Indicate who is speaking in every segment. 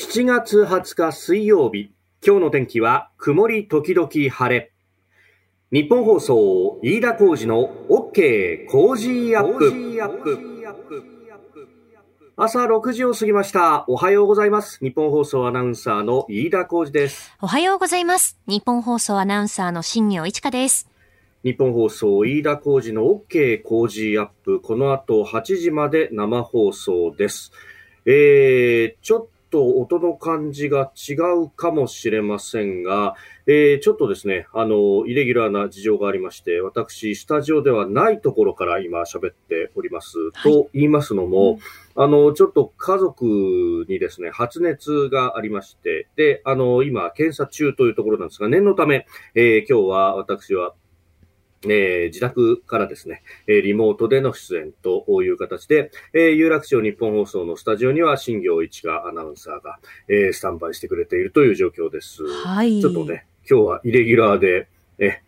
Speaker 1: 7月20日水曜日、今日の天気は曇り時々晴れ。日本放送、飯田浩二の OK 工事アップ。朝6時を過ぎました。おはようございます。日本放送アナウンサーの飯田浩二です。
Speaker 2: おはようございます。日本放送アナウンサーの新業一華です。
Speaker 1: 日本放送飯田浩二の OK 工事アップ。この後8時まで生放送です。えー、ちょっと音の感じが違うかもしれませんが、えー、ちょっとですね、あの、イレギュラーな事情がありまして、私、スタジオではないところから今喋っております。
Speaker 2: はい
Speaker 1: と言いますのも、あの、ちょっと家族にですね、発熱がありまして、で、あの、今、検査中というところなんですが、念のため、えー今日は私は、えー自宅からですね、えーリモートでの出演という形で、えー有楽町日本放送のスタジオには新行一がアナウンサーが、えースタンバイしてくれているという状況です。
Speaker 2: はい。
Speaker 1: ちょっとね、今日はイレギュラーで、え、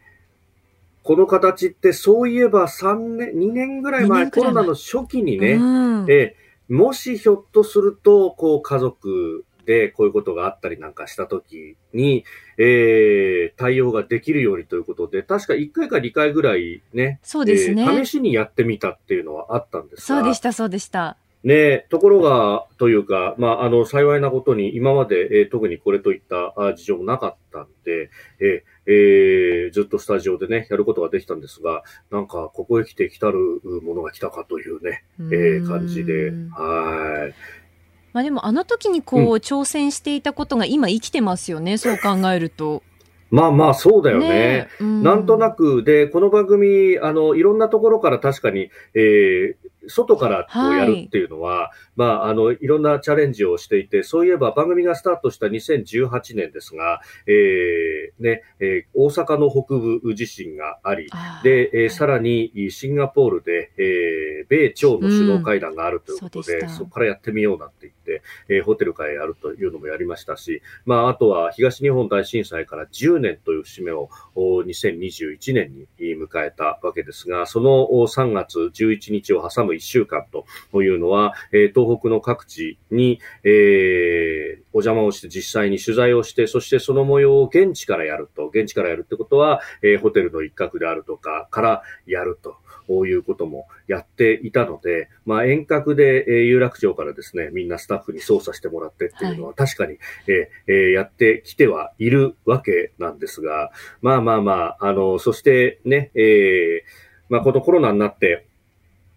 Speaker 1: この形ってそういえば3年、2年ぐらい
Speaker 2: 2
Speaker 1: 前、
Speaker 2: 年くらい前
Speaker 1: コロナの初期にね、
Speaker 2: うん、
Speaker 1: えもしひょっとすると、こう家族でこういうことがあったりなんかしたときに、えー、対応ができるようにということで、確か1回か2回ぐらいね、
Speaker 2: そうですね、
Speaker 1: えー試しにやってみたっていうのはあったんですが、
Speaker 2: そうでした、そうでした。
Speaker 1: ね、ところが、というか、まあ、あの、幸いなことに、今まで、えー特にこれといったあ事情もなかったんで、えーえーずっとスタジオでね、やることができたんですが、なんか、ここへ来て来たるものが来たかというね、えー感じで、
Speaker 2: うん
Speaker 1: はい。
Speaker 2: まあでもあの時にこう、挑戦していたことが今生きてますよね、そう考えると。
Speaker 1: まあまあ、そうだよね。
Speaker 2: ねえうん
Speaker 1: なんとなく、で、この番組、あの、いろんなところから確かに、えー外からこうやるっていうのは、まあ、あの、いろんなチャレンジをしていて、そういえば番組がスタートした2018年ですが、えーね、えー大阪の北部地震があり、で、えーさらにシンガポールで、えー米朝の首脳会談があるということで、
Speaker 2: うんそ
Speaker 1: こからやってみようなって言って、えーホテル会やるというのもやりましたし、まあ、あとは東日本大震災から10年という節目をお2021年に迎えたわけですが、そのお3月11日を挟む1週間というのは、えー東北の各地に、えーお邪魔をして実際に取材をして、そしてその模様を現地からやると、現地からやるってことは、えーホテルの一角であるとかからやると。こういうこともやっていたので、まあ遠隔で、えー有楽町からですね、みんなスタッフに操作してもらってっていうのは確かに、えーえーやってきてはいるわけなんですが、まあまあまあ、あの、そしてね、えーまあこのコロナになって、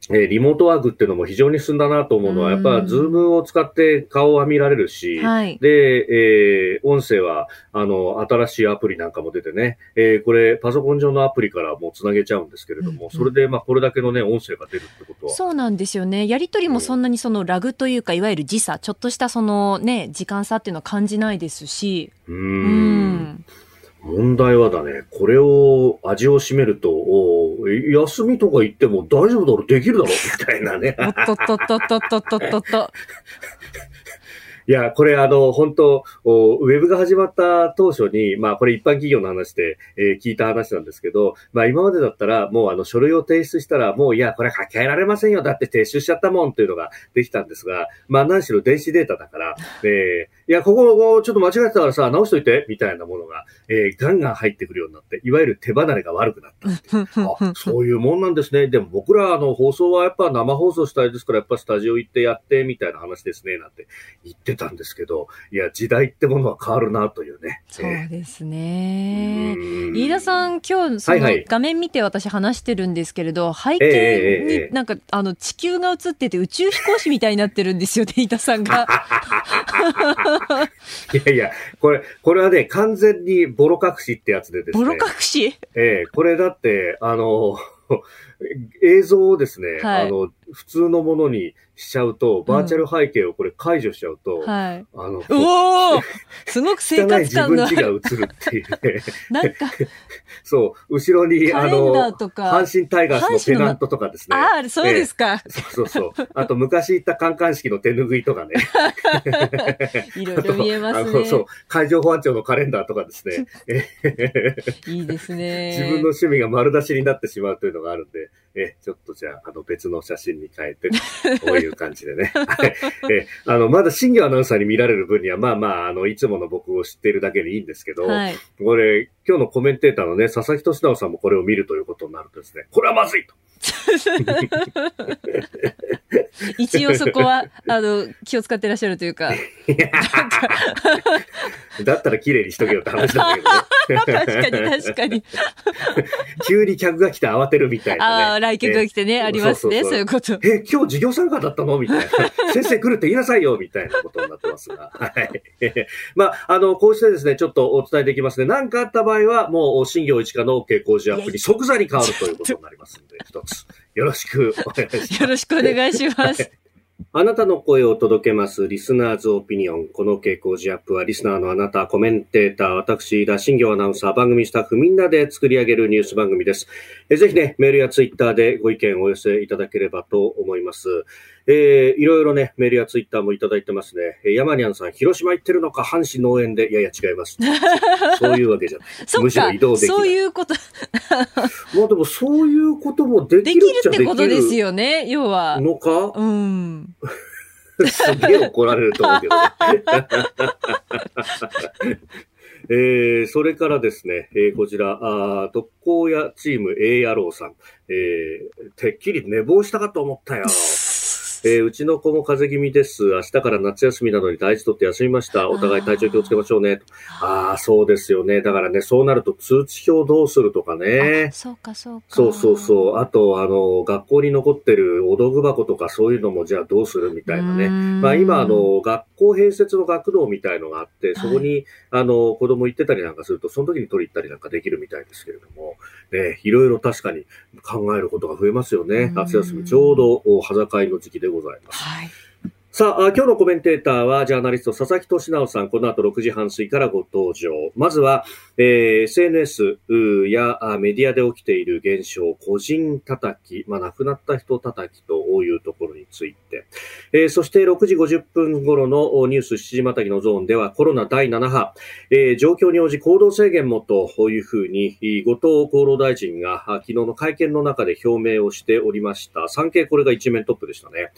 Speaker 1: えーリモートワークっていうのも非常に進んだなと思うのは、やっぱ
Speaker 2: うん
Speaker 1: ズームを使って顔は見られるし、
Speaker 2: はい。
Speaker 1: で、えー音声は、あの、新しいアプリなんかも出てね、えーこれ、パソコン上のアプリからもうつなげちゃうんですけれども、
Speaker 2: うんうん
Speaker 1: それで、まあ、これだけのね、音声が出るってことは、
Speaker 2: そうなんですよね。やりとりもそんなにそのラグというか、いわゆる時差、ちょっとしたそのね、時間差っていうのは感じないですし。
Speaker 1: うー。
Speaker 2: うん
Speaker 1: 問題はだね、これを味を占めると、お休みとか行っても大丈夫だろ、できるだろ、みたいなね。
Speaker 2: おっとっとっとっとっとっとっと。
Speaker 1: いや、これあの、本当おウェブが始まった当初に、まあこれ一般企業の話で、えー聞いた話なんですけど、まあ今までだったらもうあの書類を提出したらもういや、これ書き換えられませんよ。だって提出しちゃったもんっていうのができたんですが、まあ何しろ電子データだから、えーいや、ここ、ちょっと間違えてたからさ、直しといて、みたいなものが、えーガンガン入ってくるようになって、いわゆる手離れが悪くなった。あ、そういうもんなんですね。でも僕らあの放送はやっぱ生放送したいですから、やっぱスタジオ行ってやってみたいな話ですね、なんて言ってたんですけど、いや、時代ってものは変わるなというね。
Speaker 2: そうです
Speaker 1: え
Speaker 2: ね。
Speaker 1: ー
Speaker 2: 飯田さん、今日、その
Speaker 1: はいはい
Speaker 2: 画面見て私話してるんですけれど、背
Speaker 1: ええええ
Speaker 2: 景になんか、あの、地球が映ってて宇宙飛行士みたいになってるんですよね、飯田さんが。
Speaker 1: いやいや、これ、これはね、完全にボロ隠しってやつでですね。
Speaker 2: ボロ隠し？
Speaker 1: ええこれだって、あの、映像をですね、
Speaker 2: はい
Speaker 1: あの、普通のものにしちゃうと、バーチャル背景をこれ解除しちゃうと、
Speaker 2: はい。
Speaker 1: あの、
Speaker 2: おお すごく生活感のあ
Speaker 1: 分ちが映
Speaker 2: る。
Speaker 1: るっていうね。
Speaker 2: なんか、
Speaker 1: そう、後ろに、あの。阪神タイガースのペナントとかですね。
Speaker 2: ああ、そうですか。
Speaker 1: そうそうそう。あと、昔行ったカンカン式の手拭いとかね。
Speaker 2: いろいろ見えます
Speaker 1: あの、そう
Speaker 2: ね。、
Speaker 1: 海上保安庁のカレンダーとかですね。え
Speaker 2: いいですね。
Speaker 1: 自分の趣味が丸出しになってしまうというのがあるんで、えちょっとじゃあ、あの別の写真に変えて、こういう感じでね。はい。えあの、まだ新業アナウンサーに見られる分には、まあまあ、あの、いつもの僕を知っているだけでいいんですけど、はい、これ、今日のコメンテーターのね、佐々木俊直さんもこれを見るということになるとですね、これはまずいと。
Speaker 2: 一応そこは、あの、気を使ってらっしゃるというか。
Speaker 1: だったら綺麗にしとけよって話なんだけどね。確
Speaker 2: かに確かに。
Speaker 1: 急に客が来て慌てるみたいな、ね。
Speaker 2: ああ、来客が来てね、ありますね、そういうこと。
Speaker 1: え、今日授業参加だったのみたいな。先生来るって言いなさいよみたいなことになってますが。はい。まあ、あの、こうしてですね、ちょっとお伝えできますね。何かあった場合は、もう、新業一課の傾向時アップに即座に変わるということになりますので、一つ。よろしくお願いします。
Speaker 2: よろしくお願いします。
Speaker 1: あなたの声を届けます、リスナーズオピニオン。この傾向時アップは、リスナーのあなた、コメンテーター、私、田新行アナウンサー、番組スタッフ、みんなで作り上げるニュース番組です。えぜひね、メールやツイッターでご意見をお寄せいただければと思います。えー、いろいろね、メールやツイッターもいただいてますね。えー、山にゃんさん、広島行ってるのか、阪神農園で、いやいや違います。そういうわけじゃない。むしろ移動でき
Speaker 2: そういうこと。
Speaker 1: まあでも、そういうこともできるっちゃできる。できるってこと
Speaker 2: ですよね、要は。
Speaker 1: のか？
Speaker 2: うん。
Speaker 1: すげえ怒られると思うけどね。えー、それからですね、えー、こちら、あ特攻屋チーム A 野郎さん、えー、てっきり寝坊したかと思ったよ。えー、うちの子も風邪気味です。明日から夏休みなのに大事とって休みました。お互い体調気をつけましょうね。ああ、そうですよね。だからね、そうなると通知表どうするとかね。
Speaker 2: そうか、そうか。
Speaker 1: そうそうそう。あと、あの、学校に残ってるお道具箱とかそういうのもじゃあどうするみたいなね。まあ今、あの、学校併設の学童みたいのがあって、そこに、はい、あの、子供行ってたりなんかすると、その時に取り行ったりなんかできるみたいですけれども、ね、いろいろ確かに考えることが増えますよね。夏休みちょうど、裸会の時期でございます。はいさあ、今日のコメンテーターは、ジャーナリスト、佐々木俊直さん、この後6時半過ぎからご登場。まずは、えー、SNS やメディアで起きている現象、個人叩き、まあ、亡くなった人叩きというところについて、えー、そして6時50分頃のニュース7時またぎのゾーンでは、コロナ第7波、えー、状況に応じ行動制限もというふうに、後藤厚労大臣が昨日の会見の中で表明をしておりました。産経これが一面トップでしたね。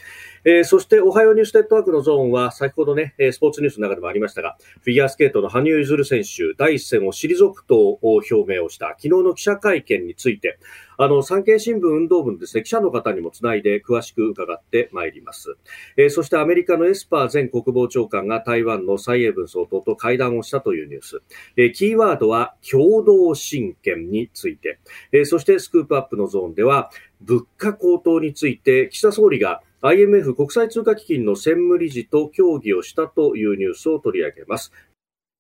Speaker 1: えー、そして、おはようニュースネットワークのゾーンは、先ほどね、スポーツニュースの中でもありましたが、フィギュアスケートの羽生結弦選手、第一戦を退くと表明をした、昨日の記者会見について、あの、産経新聞運動部のですね、記者の方にもつないで詳しく伺ってまいります。えー、そしてアメリカのエスパー前国防長官が台湾の蔡英文総統と会談をしたというニュース。えー、キーワードは共同親権について。えー、そしてスクープアップのゾーンでは、物価高騰について岸田総理が IMF 国際通貨基金の専務理事と協議をしたというニュースを取り上げます。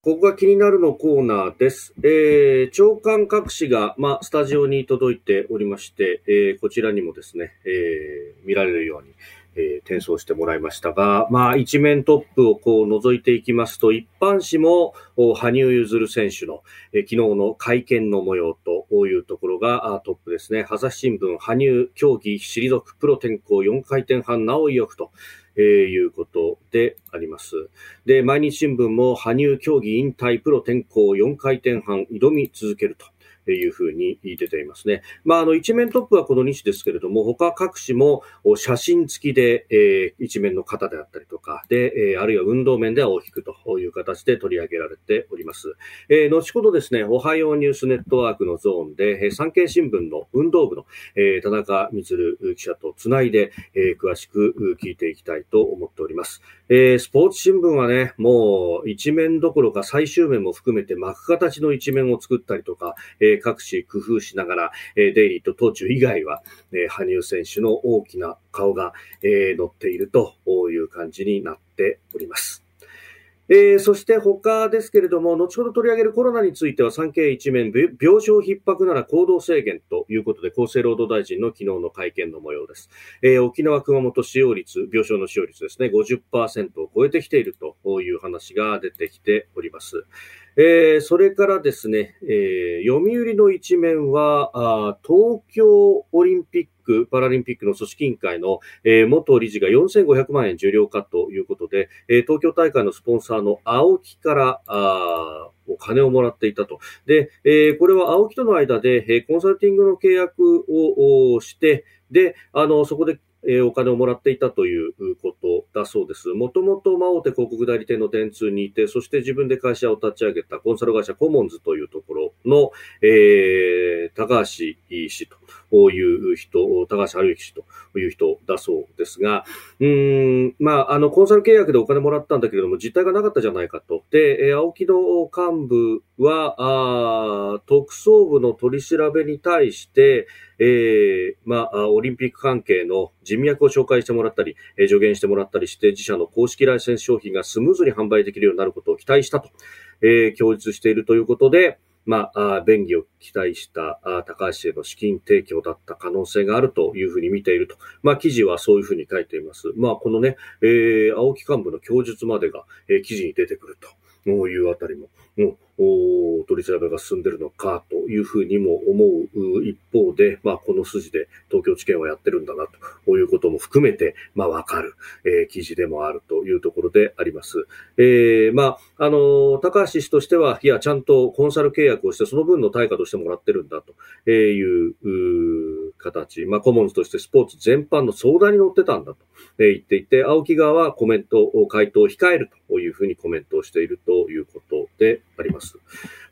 Speaker 1: ここが気になるのコーナーです。えー、長官各紙が、まあ、スタジオに届いておりまして、えー、こちらにもですね、えー、見られるように、えー、転送してもらいましたが、まあ、一面トップをこう覗いていきますと、一般紙も、羽生結弦選手の、えー、昨日の会見の模様というところがトップですね。朝日新聞、羽生競技退くプロ転向4回転半なお意欲と。えー、いうことであります。で、毎日新聞も羽生競技引退プロ転向4回転半挑み続けると。いうふうに出ていますね。まあ、あの、一面トップはこの2紙ですけれども、他各紙も写真付きで、えー、一面の型であったりとか、で、えー、あるいは運動面では大きくという形で取り上げられております。えー、後ほどですね、おはようニュースネットワークのゾーンで、えー、産経新聞の運動部の、えー、田中光記者とつないで、えー、詳しく聞いていきたいと思っております。えー、スポーツ新聞はね、もう一面どころか最終面も含めて巻く形の一面を作ったりとか、えー、各種工夫しながら、え、デイリーと東中以外は、え、羽生選手の大きな顔が、えー、乗っているという感じになっております。えー、そして他ですけれども、後ほど取り上げるコロナについては産経一面、病床逼迫なら行動制限ということで、厚生労働大臣の昨日の会見の模様です。えー、沖縄、熊本使用率、病床の使用率ですね、50%を超えてきているという話が出てきております。えー、それからですね、えー、読売の一面はあ、東京オリンピック・パラリンピックの組織委員会の、えー、元理事が4500万円受領かということで、えー、東京大会のスポンサーの青木からあ金をもらっていたと。で、えー、これは青木との間で、えー、コンサルティングの契約をして、で、あの、そこでえお金をもらっていたということだそうです。もともと大手広告代理店の電通にいて、そして自分で会社を立ち上げたコンサル会社コモンズというところの、えー、高橋氏という人、高橋春之氏という人だそうですが、うん、まあ、あの、コンサル契約でお金もらったんだけれども、実態がなかったじゃないかと。で、青木の幹部は、あ特捜部の取り調べに対して、えー、まあ、オリンピック関係の人脈を紹介してもらったり、えー、助言してもらったりして、自社の公式ライセンス商品がスムーズに販売できるようになることを期待したと、えー、供述しているということで、まあ、便宜を期待した高橋への資金提供だった可能性があるというふうに見ていると。まあ、記事はそういうふうに書いています。まあ、このね、えー、青木幹部の供述までが、えー、記事に出てくるというあたりも、も取り調べが進んでるのかというふうにも思う一方で、まあ、この筋で東京地検はやってるんだなということも含めて、まあ、わかる、えー、記事でもあるというところであります。えー、まあ、あの、高橋氏としては、いや、ちゃんとコンサル契約をして、その分の対価としてもらってるんだという形、まあ、コモンズとしてスポーツ全般の相談に乗ってたんだと言っていて、青木側はコメントを、回答を控えるというふうにコメントをしているということであります。。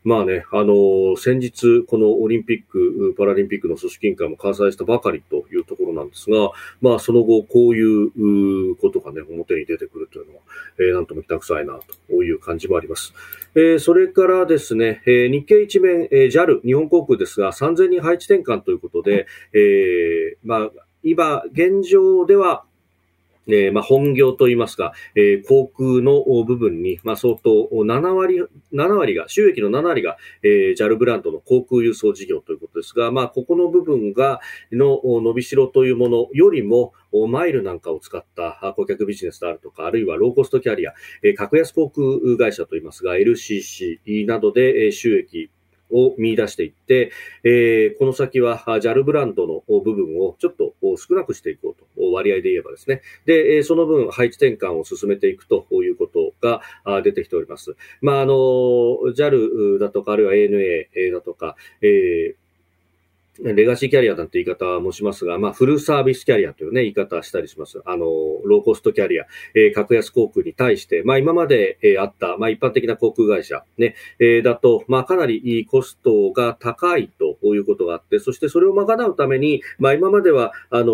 Speaker 1: まあね、あの、先日、このオリンピック、パラリンピックの組織委員会も開催したばかりというところなんですが、まあ、その後、こういうことがね、表に出てくるというのは、えー、なんともきたくさいな、という感じもあります。えー、それからですね、えー、日経一面、えー、JAL、日本航空ですが、3000人配置転換ということで、えー、まあ、今、現状では、えー、まあ、本業といいますか、えー、航空の部分に、まあ、相当7割、7割が、収益の7割が、えー、JAL ブランドの航空輸送事業ということですが、まあ、ここの部分が、の伸びしろというものよりも、マイルなんかを使った顧客ビジネスであるとか、あるいはローコストキャリア、えー、格安航空会社といいますが、LCC などで収益を見出していって、えー、この先は JAL ブランドの部分をちょっと少なくしていこうと、割合で言えばですね。で、その分配置転換を進めていくということが出てきております。まあ、あの、JAL だとか、あるいは ANA だとか、えーレガシーキャリアなんて言い方もしますが、まあ、フルサービスキャリアというね、言い方したりします。あの、ローコストキャリア、えー、格安航空に対して、まあ、今まで、えー、あった、まあ、一般的な航空会社、ね、えー、だと、まあ、かなりコストが高いということがあって、そしてそれを賄うために、まあ、今までは、あの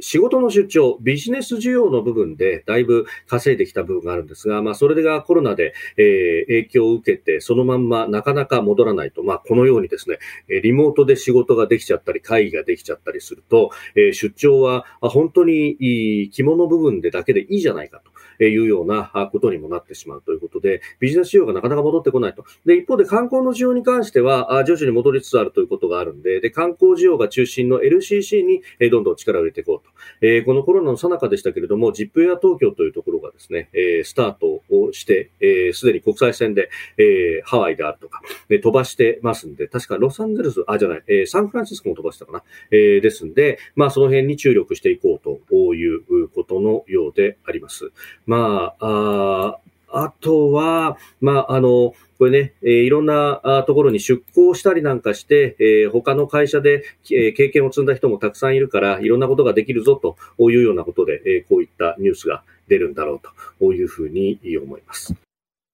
Speaker 1: 仕事の出張、ビジネス需要の部分でだいぶ稼いできた部分があるんですが、まあ、それがコロナで、えー、影響を受けて、そのまんまなかなか戻らないと、まあ、このようにですね、リモートで仕事ができちゃったり、会議ができちゃったりすると、えー、出張は本当に肝の部分でだけでいいじゃないかと。いうようなことにもなってしまうということで、ビジネス需要がなかなか戻ってこないと。で、一方で観光の需要に関しては、徐々に戻りつつあるということがあるんで、で、観光需要が中心の LCC にどんどん力を入れていこうと。えー、このコロナの最中でしたけれども、ジップエア東京というところがですね、えー、スタートをして、す、えー、で、に国際線で、えー、ハワイであるとか、え飛ばしてますんで、確かロサンゼルス、あ、じゃない、え、サンフランシスコも飛ばしたかな。え、ですんで、まあ、その辺に注力していこうということのようであります。まあ、ああとは、まあ、あの、これね、えー、いろんなところに出向したりなんかして、えー、他の会社で、えー、経験を積んだ人もたくさんいるから、いろんなことができるぞというようなことで、え、こういったニュースが出るんだろうというふうに思います。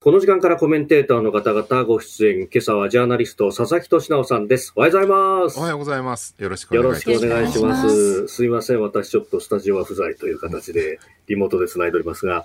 Speaker 1: この時間からコメンテーターの方々ご出演、今朝はジャーナリスト、佐々木俊直さんです。おはようございます。
Speaker 3: おはようございます。よろしくお願いします。
Speaker 1: よろしくお願いします。すいません。私ちょっとスタジオは不在という形でリモートで繋いでおりますが、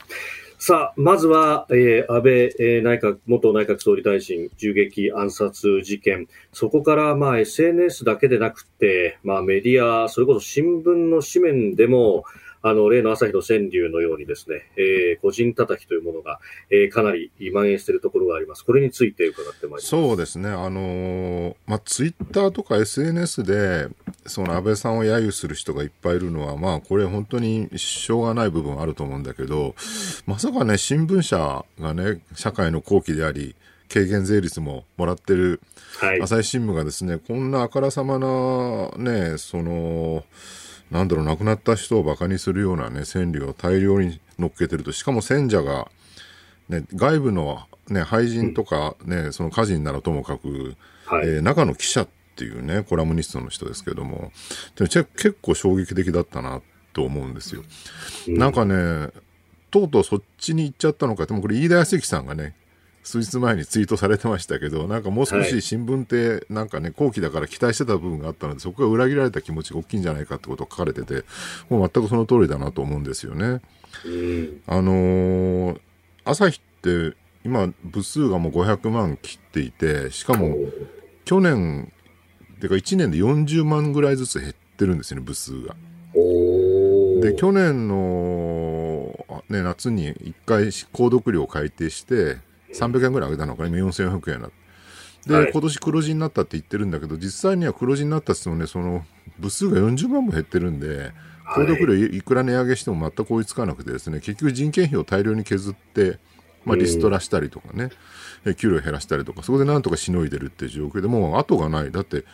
Speaker 1: さあ、まずは、えー、安倍、えー、内閣、元内閣総理大臣銃撃暗殺事件。そこから、まあ、SNS だけでなくて、まあ、メディア、それこそ新聞の紙面でも、あの、例の朝日の川柳のようにですね、えー、個人叩きというものが、えー、かなり蔓延しているところがあります。これについて伺ってまいります。
Speaker 3: そうですね。あのー、まあ、ツイッターとか SNS で、その安倍さんを揶揄する人がいっぱいいるのは、まあ、これ本当にしょうがない部分あると思うんだけど、まさかね、新聞社がね、社会の好機であり、軽減税率ももらってる、朝日新聞がですね、こんなあからさまな、ね、その、なんだろう、亡くなった人をバカにするようなね、川柳を大量に乗っけてると、しかも選者が、ね、外部の、ね、廃人とか、ね、その家人ならともかく、
Speaker 1: はい。
Speaker 3: えー中の記者っていうね、コラムニストの人ですけども、でも結構衝撃的だったなと思うんですよ。なんかね、とうとうそっちに行っちゃったのか、でもこれ飯田康之さんがね、数日前にツイートされてましたけど、なんかもう少
Speaker 1: はい
Speaker 3: し新聞って、なんかね、後期だから期待してた部分があったので、そこが裏切られた気持ちが大きいんじゃないかってことを書かれてて、もう全くその通りだなと思うんですよね。
Speaker 1: うん。
Speaker 3: あのー朝日って今部数がもう500万切っていて、しかも去年、てか1年で40万ぐらいずつ減ってるんですよね、部数が。で、去年の、あね、夏に1回購読料を改定して、300円ぐらい上げたのかな、今4400円になって。で、
Speaker 1: はい
Speaker 3: 今年黒字になったって言ってるんだけど、実際には黒字になったってもね、その、部数が40万も減ってるんで、購読料いいくら値上げしても全く追いつかなくてですね、結局人件費を大量に削って、まあ、リストラしたりとかね、え給料減らしたりとか、そこでなんとかしのいでるっていう状況でもう後がない。だって、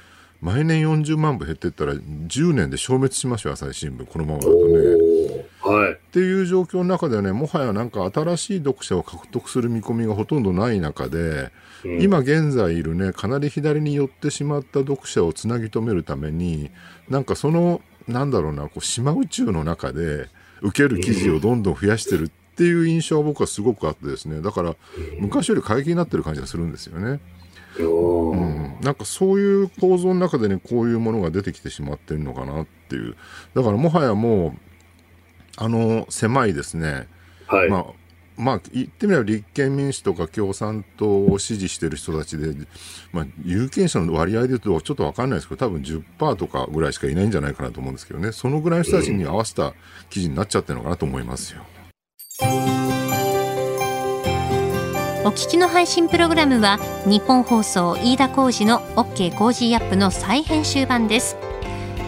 Speaker 3: 毎年40万部減ってったら10年で消滅しますよ、朝日新聞。このままだとね。
Speaker 1: はい。
Speaker 3: っていう状況の中ではね、もはやなんか新しい読者を獲得する見込みがほとんどない中で、
Speaker 1: うん。
Speaker 3: 今現在いるね、かなり左に寄ってしまった読者をつなぎ止めるために、なんかその、なんだろうな、こう島宇宙の中で受ける記事をどんどん増やしてるっていう印象は僕はすごくあってですね、だから昔より過激になってる感じがするんですよね。うん、なんかそういう構造の中でねこういうものが出てきてしまってるのかなっていう。だからもはやもうあの狭いですね
Speaker 1: はい。
Speaker 3: まあまあ言ってみれば立憲民主とか共産党を支持してる人たちで、まあ、有権者の割合で言うとちょっと分かんないですけど多分10%とかぐらいしかいないんじゃないかなと思うんですけどねそのぐらいの人たちに合わせた記事になっちゃってるのかなと思いますよ。
Speaker 4: お聞きの配信プログラムはニッポン放送飯田浩司の OK Cozy up の再編集版です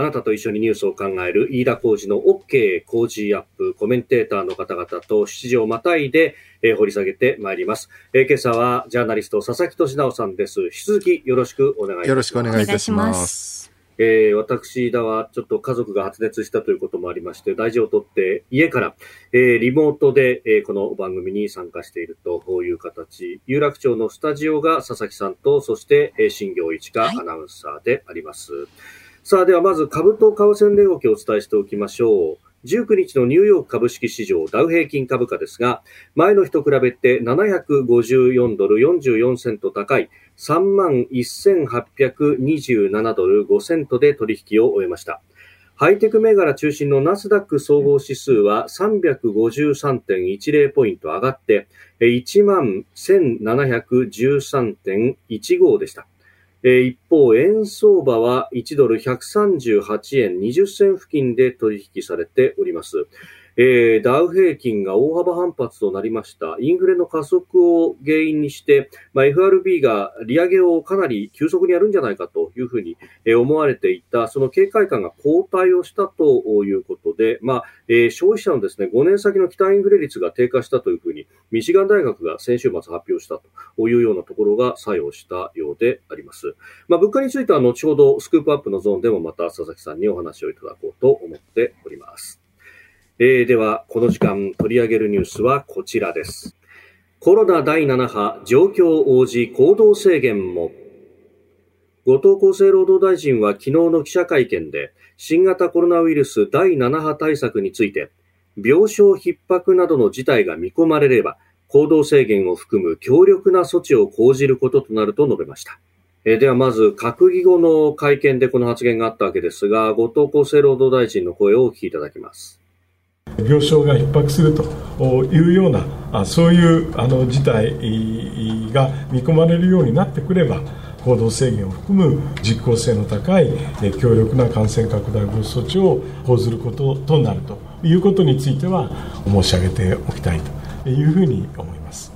Speaker 1: あなたと一緒にニュースを考える飯田浩二の OK 工事アップコメンテーターの方々と7時をまたいで、えー掘り下げてまいります。えー今朝はジャーナリスト佐々木俊直さんです。引き続きよろしくお願いします。
Speaker 3: よろしくお願いいたしま。
Speaker 4: す
Speaker 1: えー私だはちょっと家族が発熱したということもありまして、大事をとって家から、えーリモートで、えーこの番組に参加しているという形、有楽町のスタジオが佐々木さんと、そして、えー新行一華
Speaker 4: はい
Speaker 1: アナウンサーであります。さあ、ではまず株と為替値動きをお伝えしておきましょう。19日のニューヨーク株式市場ダウ平均株価ですが、前の日と比べて754ドル44セント高い3万1827ドル5セントで取引を終えました。ハイテク銘柄中心のナスダック総合指数は353.10ポイント上がって、1万1713.15でした。一方、円相場は1ドル138円20銭付近で取引されております。えーダウ平均が大幅反発となりました。インフレの加速を原因にして、まあ、FRB が利上げをかなり急速にやるんじゃないかというふうに思われていた、その警戒感が後退をしたということで、まあえー消費者のですね、5年先の期待インフレ率が低下したというふうに、ミシガン大学が先週末発表したというようなところが作用したようであります。まあ、物価については後ほどスクープアップのゾーンでもまた佐々木さんにお話をいただこうと思っております。えーでは、この時間取り上げるニュースはこちらです。コロナ第7波、状況応じ行動制限も。後藤厚生労働大臣は昨日の記者会見で、新型コロナウイルス第7波対策について、病床逼迫などの事態が見込まれれば、行動制限を含む強力な措置を講じることとなると述べました。えではまず、閣議後の会見でこの発言があったわけですが、後藤厚生労働大臣の声をお聞きいただきます。
Speaker 5: 病床が逼迫するというようなそういうあの事態が見込まれるようになってくれば行動制限を含む実効性の高い強力な感染拡大防止措置を講ずることとなるということについては申し上げておきたいというふうに思います。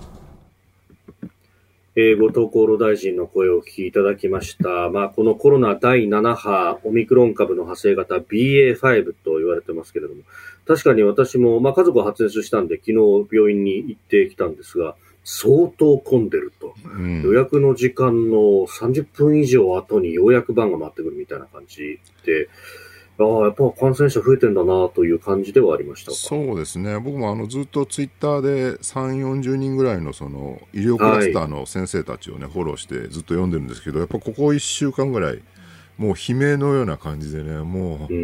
Speaker 1: えー、後藤厚労大臣の声をお聞きいただきました。まあ、このコロナ第7波、オミクロン株の派生型 BA.5 と言われてますけれども、確かに私も、まあ、家族は発熱したんで、昨日病院に行ってきたんですが、相当混んでると、うん、予約の時間の30分以上後にようやく番が回ってくるみたいな感じで、ああ、やっぱ感染者増えてんだなという感じではありました。
Speaker 3: そうですね、僕もあのずっとツイッターで3、40人ぐらいのその医療クラスターの先生たちをね、はい、フォローしてずっと読んでるんですけど、やっぱここ1週間ぐらい、もう悲鳴のような感じでね、もう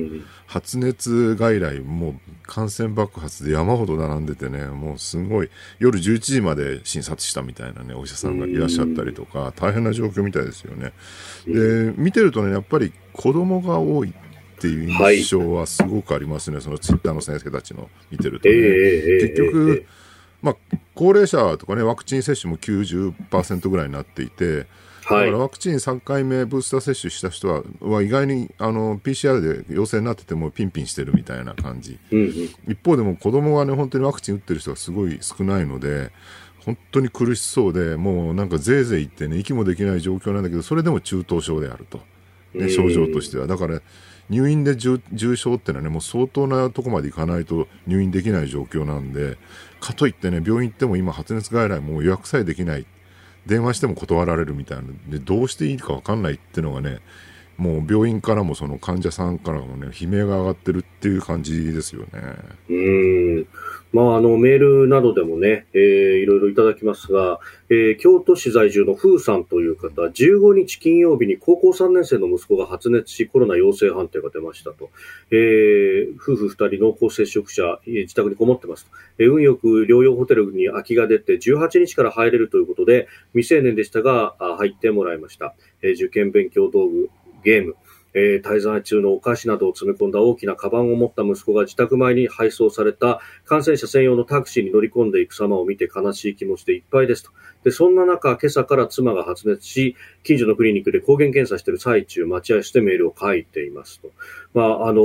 Speaker 3: 発熱外来、もう感染爆発で山ほど並んでてね、もうすごい、夜11時まで診察したみたいなね、お医者さんがいらっしゃったりとか、大変な状況みたいですよね。で、見てるとね、やっぱり子供が多い。っていう印象はすごくありますね、はい、そのツイッターの先生たちの見てるとね。えー、結局、まあ、高齢者とかね、ワクチン接種も90%ぐらいになっていて、だからワクチン3回目ブースター接種した人はは意外にあの PCR で陽性になっててもピンピンしてるみたいな感じ、うんうん、一方でも子供がね本当にワクチン打ってる人がすごい少ないので本当に苦しそうでもうなんかぜいぜい言ってね息もできない状況なんだけどそれでも中等症であると、ね、症状としては。だから入院で重症ってのはね、もう相当なとこまで行かないと入院できない状況なんで、かといってね、病院行っても今発熱外来もう予約さえできない。電話しても断られるみたいなで、どうしていいか分かんないっていうのがね、もう病院からもその患者さんからもね、悲鳴が上がってるっていう感じですよね。
Speaker 1: うん。まあ、あの、メールなどでもね、えー、いろいろいただきますが、えー、京都市在住の風さんという方、15日金曜日に高校3年生の息子が発熱し、コロナ陽性判定が出ましたと。えー、夫婦2人濃厚接触者、自宅にこもってますと。えー、運よく療養ホテルに空きが出て、18日から入れるということで、未成年でしたが、あ入ってもらいました。えー、受験勉強道具、ゲーム、えー、滞在中のお菓子などを詰め込んだ大きなカバンを持った息子が自宅前に配送された感染者専用のタクシーに乗り込んでいく様を見て悲しい気持ちでいっぱいですと。で、そんな中、今朝から妻が発熱し、近所のクリニックで抗原検査している最中、待合室でメールを書いていますと。まあ、あの、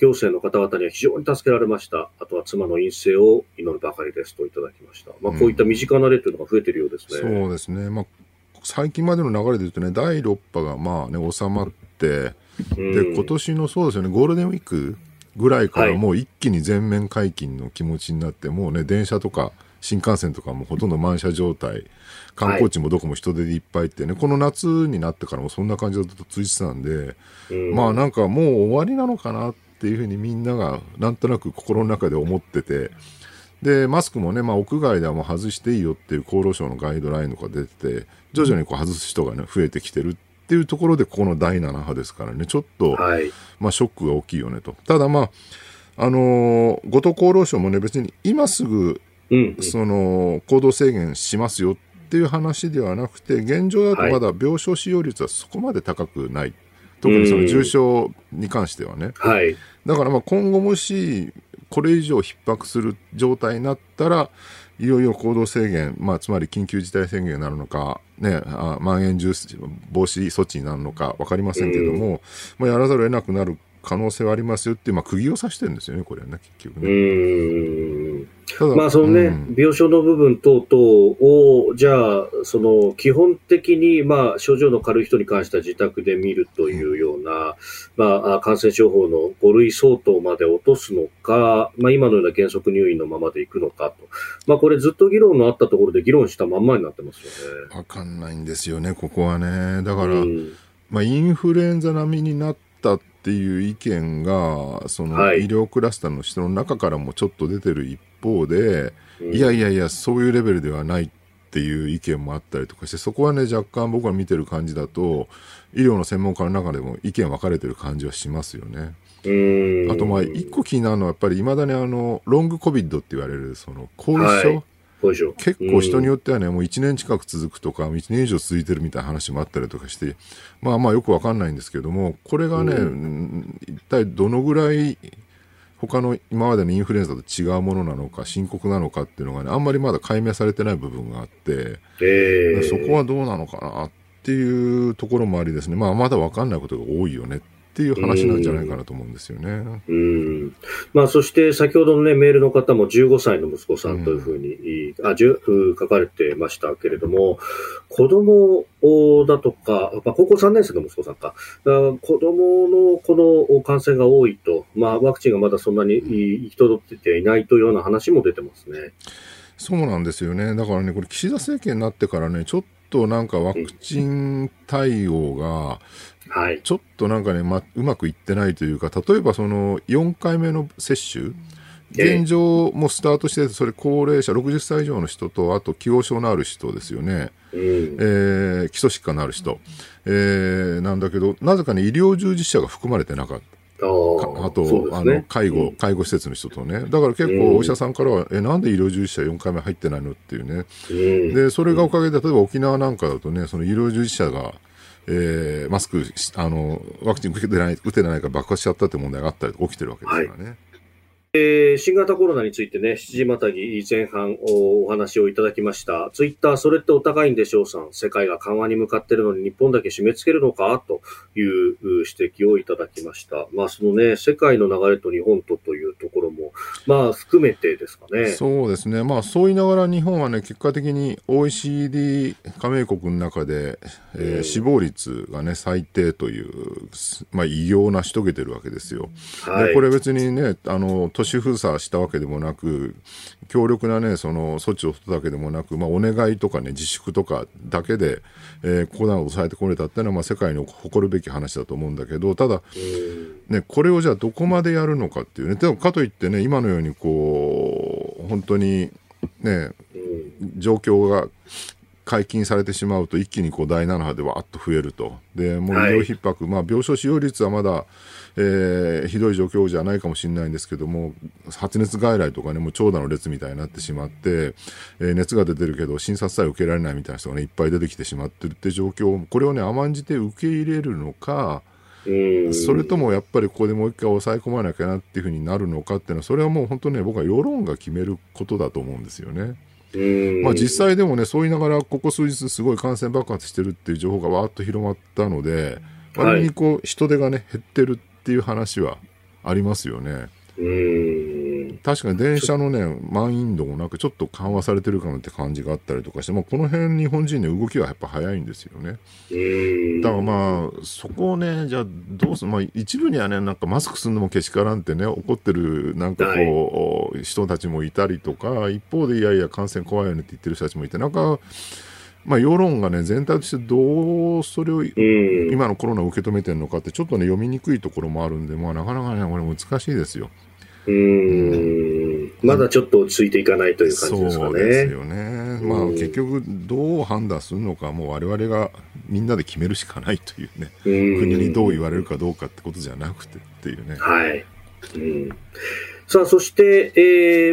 Speaker 1: 行政の方々には非常に助けられました。あとは妻の陰性を祈るばかりですといただきました。まあ、こういった身近な例というのが増えているようです
Speaker 3: ね。うん、そうですね。まあ最近までの流れで言うとね、第6波がまあね、収まって、で、今年のそうですよね、ゴールデンウィークぐらいからもう一気に全面解禁の気持ちになって、はい、もうね、電車とか新幹線とかもほとんど満車状態、観光地もどこも人手でいっぱいってね、はい、この夏になってからもそんな感じだと続いてたんで、まあなんかもう終わりなのかなっていうふうにみんながなんとなく心の中で思ってて、で、マスクもね、まあ、屋外ではもう外していいよっていう厚労省のガイドラインとか出てて、徐々にこう外す人がね、増えてきてるっていうところで、ここの第7波ですからね、ちょっと、はい、まあ、ショックが大きいよねと。ただまあ、あのー、後藤厚労省もね、別に今すぐ、その、行動制限しますよっていう話ではなくて、現状だとまだ病床使用率はそこまで高くない。特にその重症に関してはね。はい、だからまあ今後もしこれ以上逼迫する状態になったら、いよいよ行動制限、まあ、つまり緊急事態宣言になるのか、ね、あまん延防止措置になるのか分かりませんけれども、まあ、やらざるを得なくなる可能性はありますよっていう、まあ、釘を刺してるんですよね、これはね、結局ね。
Speaker 1: まあ、そのね、うん、病床の部分等々を、じゃあ、その、基本的に、まあ、症状の軽い人に関しては自宅で見るというような、うん、まあ、感染症法の5類相当まで落とすのか、まあ、今のような原則入院のままでいくのかと。まあ、これずっと議論のあったところで議論したまんまになってますよ
Speaker 3: ね。わかんないんですよね、ここはね。だから、うん、まあ、インフルエンザ並みになったっていう意見が、その、医療クラスターの人の中からもちょっと出てる一方で、うん、いやいやいや、そういうレベルではないっていう意見もあったりとかして、そこはね、若干僕が見てる感じだと、医療の専門家の中でも意見分かれてる感じはしますよね。あと、まあ、一個気になるのは、やっぱりいまだにあの、ロングコビッドって言われる、その、後遺症、はい。結構人によってはね、もう1年近く続くとか、1年以上続いてるみたいな話もあったりとかして、まあまあよくわかんないんですけども、これがね、一体どのぐらい他の今までのインフルエンザと違うものなのか深刻なのかっていうのがねあんまりまだ解明されてない部分があって、
Speaker 1: えー。
Speaker 3: そこはどうなのかなっていうところもありですね、まあ、まだ分かんないことが多いよねっていう話なんじゃないかなと思うんですよね。
Speaker 1: うん。まあ、そして先ほどのね、メールの方も15歳の息子さんというふうに、あ、じゅう書かれてましたけれども、子供だとか、まあ、高校3年生の息子さんか、あ子供のこの感染が多いと、まあ、ワクチンがまだそんなに行き届いていないというような話も出てますね。
Speaker 3: そうなんですよね。だからね、これ岸田政権になってからね、ちょっとなんかワクチン対応が、
Speaker 1: はい。
Speaker 3: ちょっとなんかね、ま、うまくいってないというか、例えばその4回目の接種、
Speaker 1: ええ
Speaker 3: 現状もスタートしてて、それ高齢者、60歳以上の人と、あと既往症のある人ですよね。
Speaker 1: うん。
Speaker 3: えー基礎疾患のある人、えーなんだけど、なぜかね、医療従事者が含まれてなかった。
Speaker 1: あ
Speaker 3: と、
Speaker 1: そうです
Speaker 3: あ
Speaker 1: ね
Speaker 3: の介護、介護施設の人とね、だから結
Speaker 1: うん。
Speaker 3: 構お医者さんからは、え、なんで医療従事者4回目入ってないの？っていうね、
Speaker 1: うん。
Speaker 3: で、それがおかげで、例えば沖縄なんかだとね、その医療従事者が、えーマスクし、あの、ワクチン受けてない、打てないから爆発しちゃったって問題があったり起きてるわけですからね。
Speaker 1: えー新型コロナについてね、7時またぎ前半おお話をいただきました。ツイッター、それってお高いんでしょうさん。世界が緩和に向かってるのに日本だけ締め付けるのか？というう指摘をいただきました。まあそのね、世界の流れと日本とというところも、まあ含めてですかね。
Speaker 3: そうですね、まあそう言いながら日本はね、結果的に OECD 加盟国の中で、えー
Speaker 1: うん
Speaker 3: 死亡率がね、最低という、まあ異様なし遂げてるわけですよ。
Speaker 1: はい。
Speaker 3: でこれ別にね、あの、都市封鎖したわけでもなく、強力なね、その措置を取ったわけでもなく、まあお願いとかね、自粛とかだけで、えー、コロナを抑えてこれたっていうのは、まあ世界に誇るべき話だと思うんだけど、ただ、
Speaker 1: うん
Speaker 3: ね、これをじゃあどこまでやるのかっていうね、でもかといってね、今のようにこう、本当にね、
Speaker 1: うん
Speaker 3: 状況が解禁されてしまうと一気にこう第7波でわーっと増えると。で、もう医療逼迫、まあ病床使用率はまだ、えーひどい状況じゃないかもしれないんですけども、発熱外来とかね、もう長蛇の列みたいになってしまって、えー熱が出てるけど診察さえ受けられないみたいな人がね、いっぱい出てきてしまってるって状況、これをね、甘んじて受け入れるのか、
Speaker 1: うん。
Speaker 3: それともやっぱりここでもう一回抑え込まなきゃなっていうふうになるのかっていうのは、それはもう本当ね、僕は世論が決めることだと思うんですよね。
Speaker 1: うん。
Speaker 3: まあ実際でもね、そう言いながら、ここ数日すごい感染爆発してるっていう情報がわーっと広まったので、
Speaker 1: はい。
Speaker 3: 割にこう人手がね、減ってるっていう話はありますよね。
Speaker 1: うん
Speaker 3: 確かに電車のね、満員度もなくちょっと緩和されてるかなって感じがあったりとかして、まあこの辺日本人ね、動きはやっぱ早いんですよね。
Speaker 1: うん
Speaker 3: だからまあ、そこをね、じゃあどうする、まあ一部にはね、なんかマスクするのもけしからんってね、怒ってるなんかこう、人たちもいたりとか、一方でいやいや感染怖いよねって言ってる人たちもいて、なんか、まあ世論がね、全体としてどうそれを
Speaker 1: うん
Speaker 3: 今のコロナを受け止めてるのかってちょっとね、読みにくいところもあるんで、まあなかなかね、これ難しいですよ。
Speaker 1: うんまだちょっと落ち着いていかないという感じですか
Speaker 3: そうです
Speaker 1: ね。
Speaker 3: よね。まあ
Speaker 1: うん
Speaker 3: 結局どう判断するのか、もう我々がみんなで決めるしかないというね。
Speaker 1: 国
Speaker 3: 国にどう言われるかどうかってことじゃなくてっていうね。
Speaker 1: はい。うんさあ、そして、え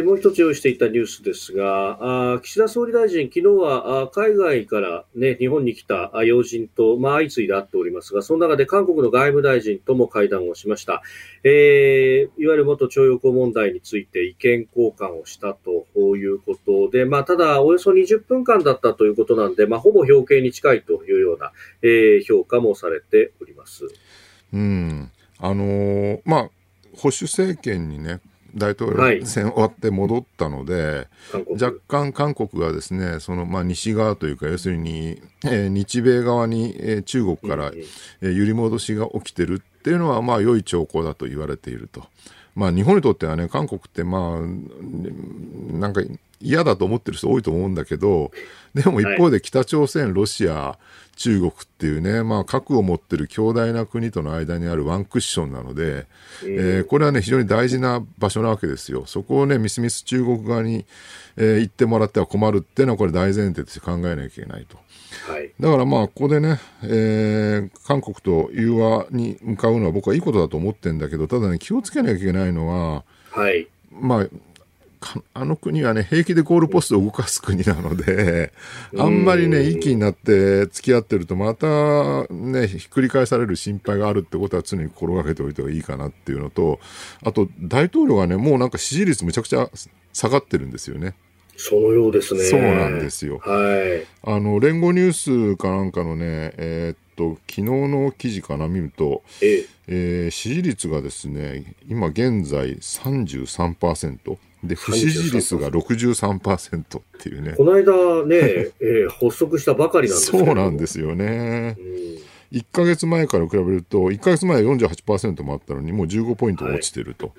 Speaker 1: ーもう一つ用意していたニュースですが、あ岸田総理大臣、昨日はあ海外から、ね、日本に来た要人と、まあ、相次いで会っておりますが、その中で韓国の外務大臣とも会談をしました。えーいわゆる元徴用工問題について意見交換をしたということで、まあ、ただ、およそ20分間だったということなんで、まあ、ほぼ表敬に近いというような、えー評価もされております。
Speaker 3: うん。あのーまあ、保守政権にね、大統
Speaker 1: はい
Speaker 3: 領選終わって戻ったので、若干韓国がですね、その、まあ、西側というか、要するに、えー日米側に、えー中国から、えー揺り戻しが起きてるっていうのは、まあ、良い兆候だと言われていると。まあ、日本にとってはね、韓国って、まあ、なんか嫌だと思ってる人多いと思うんだけど、でも一方で北朝鮮、ロシア、中国っていうね、まあ、核を持ってる強大な国との間にあるワンクッションなので、えーこれはね、非常に大事な場所なわけですよ。そこをね、みすみす中国側に、えー行ってもらっては困るっていうのは、これ大前提として考えなきゃいけないと。
Speaker 1: はい。
Speaker 3: だからまあ、ここでね、えー韓国と融和に向かうのは僕はいいことだと思ってるんだけど、ただね、気をつけなきゃいけないのは、
Speaker 1: はい。
Speaker 3: まあ、あの国はね、平気でゴールポストを動かす国なので、あんまりね、息になって付き合ってると、またね、ひっくり返される心配があるってことは常に心がけておいた方がいいかなっていうのと、あと、大統領がね、もうなんか支持率めちゃくちゃ下がってるんですよね。
Speaker 1: そのようですね。
Speaker 3: そうなんですよ。
Speaker 1: はい。
Speaker 3: あの、連合ニュースかなんかのね、えー、っと、昨日の記事かな、見ると、ええー、支持率がですね、今現在33%。で、不支持率が63%っていうね。
Speaker 1: この間ね、えー、発足したばかりなんです
Speaker 3: そうなんですよね。うん、1か月前から比べると、1か月前は48%もあったのに、もう15ポイント落ちてると。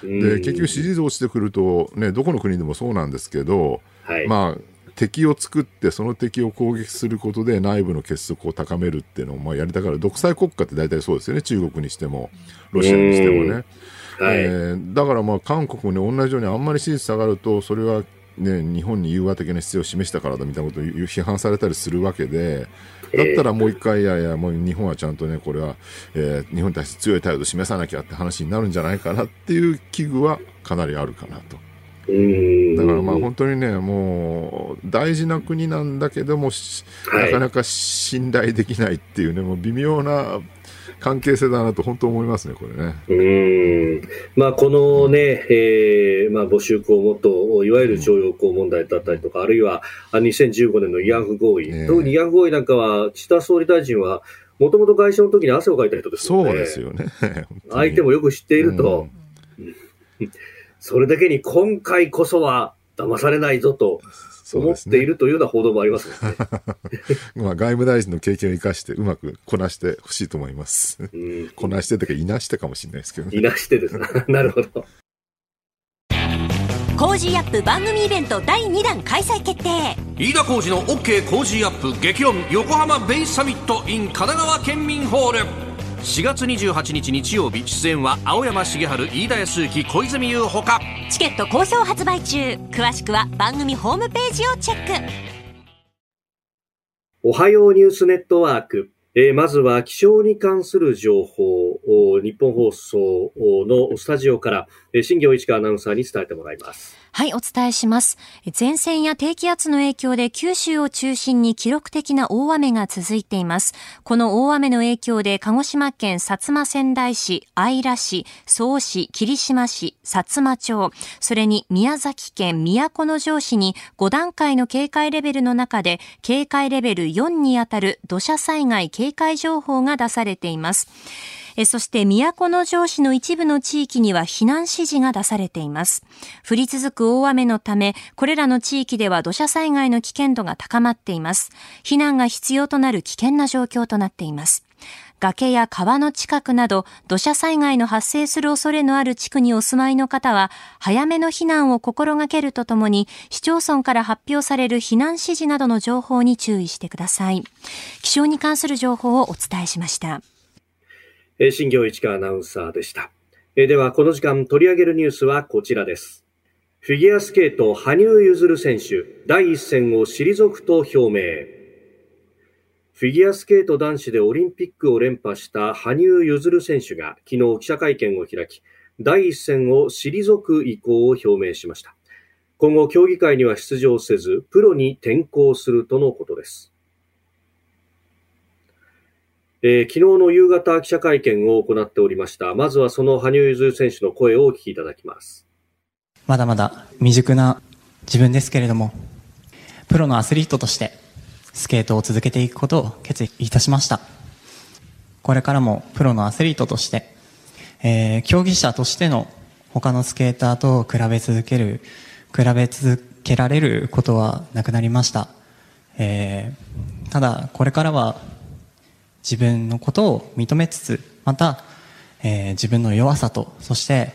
Speaker 3: はい、で、結局支持率落ちてくると、ね、どこの国でもそうなんですけど、はい、まあ、敵を作ってその敵を攻撃することで内部の結束を高めるっていうのをまあやりたがる。独裁国家って大体そうですよね。中国にしてもロシアにしてもね。はい、えー、だからまあ韓国も、ね、同じようにあんまり支持率下がるとそれは、ね、日本に融和的な姿勢を示したからだみたいなことを批判されたりするわけでだったらもう一回、いやいや、もう日本はちゃんとね、これは、えー、日本に対して強い態度を示さなきゃって話になるんじゃないかなっていう危惧はかなりあるかなと。だからまあ本当にね、もう大事な国なんだけども、なかなか信頼できないっていうね、もう微妙な関係性だなと本当思いますね、これね。
Speaker 1: うん。まあ、このね、えー、まあ、募集項元、いわゆる徴用工問題だったりとか、あるいは2015年の慰安婦合意、特に慰安婦合意なんかは、岸田総理大臣は、もともと外相の時に汗をかいた人です
Speaker 3: ので、そうですよね。
Speaker 1: 相手もよく知っていると、うん、それだけに今回こそは騙されないぞと思っているというような報道もありますね。
Speaker 3: まあ外務大臣の経験を生かしてうまくこなしてほしいと思います。こなしてとかいなしてかもしれないですけど、
Speaker 1: ね、いなしてです なるほど。
Speaker 6: Cozy up 番組イベント第2弾開催決定
Speaker 7: 飯田浩司の OK Cozy up 激論横浜ベイサミット in 神奈川県民ホール4月28日日曜日出演は青山繁晴飯田泰之小泉悠ほか。
Speaker 6: チケット好評発売中。詳しくは番組ホームページをチェック。
Speaker 1: おはようニュースネットワーク。えー、まずは気象に関する情報を日本放送のスタジオから、えー、新業市川アナウンサーに伝えてもらいます。
Speaker 4: はい、お伝えします。前線や低気圧の影響で九州を中心に記録的な大雨が続いています。この大雨の影響で鹿児島県薩摩仙台市、姶良市、総市、霧島市、薩摩町、それに宮崎県都城市に5段階の警戒レベルの中で警戒レベル4にあたる土砂災害警戒情報が出されています。そして都城市の一部の地域には避難指示が出されています。降り続く大雨のため、これらの地域では土砂災害の危険度が高まっています。避難が必要となる危険な状況となっています。崖や川の近くなど土砂災害の発生する恐れのある地区にお住まいの方は早めの避難を心がけるとともに市町村から発表される避難指示などの情報に注意してください。気象に関する情報をお伝えしました。
Speaker 1: え新業市川アナウンサーでした。えでは、この時間取り上げるニュースはこちらです。フィギュアスケート、羽生結弦選手、第一戦を退くと表明。フィギュアスケート男子でオリンピックを連覇した羽生結弦選手が昨日記者会見を開き、第一戦を退く意向を表明しました。今後、競技会には出場せず、プロに転向するとのことです。えー、昨日の夕方記者会見を行っておりました。まずはその羽生結弦選手の声をお聞きいただきます。
Speaker 8: まだまだ未熟な自分ですけれども、プロのアスリートとしてスケートを続けていくことを決意いたしました。これからもプロのアスリートとして、えー、競技者としての他のスケーターと比べ続ける、比べ続けられることはなくなりました。えー、ただ、これからは自分のことを認めつつ、また、えー、自分の弱さと、そして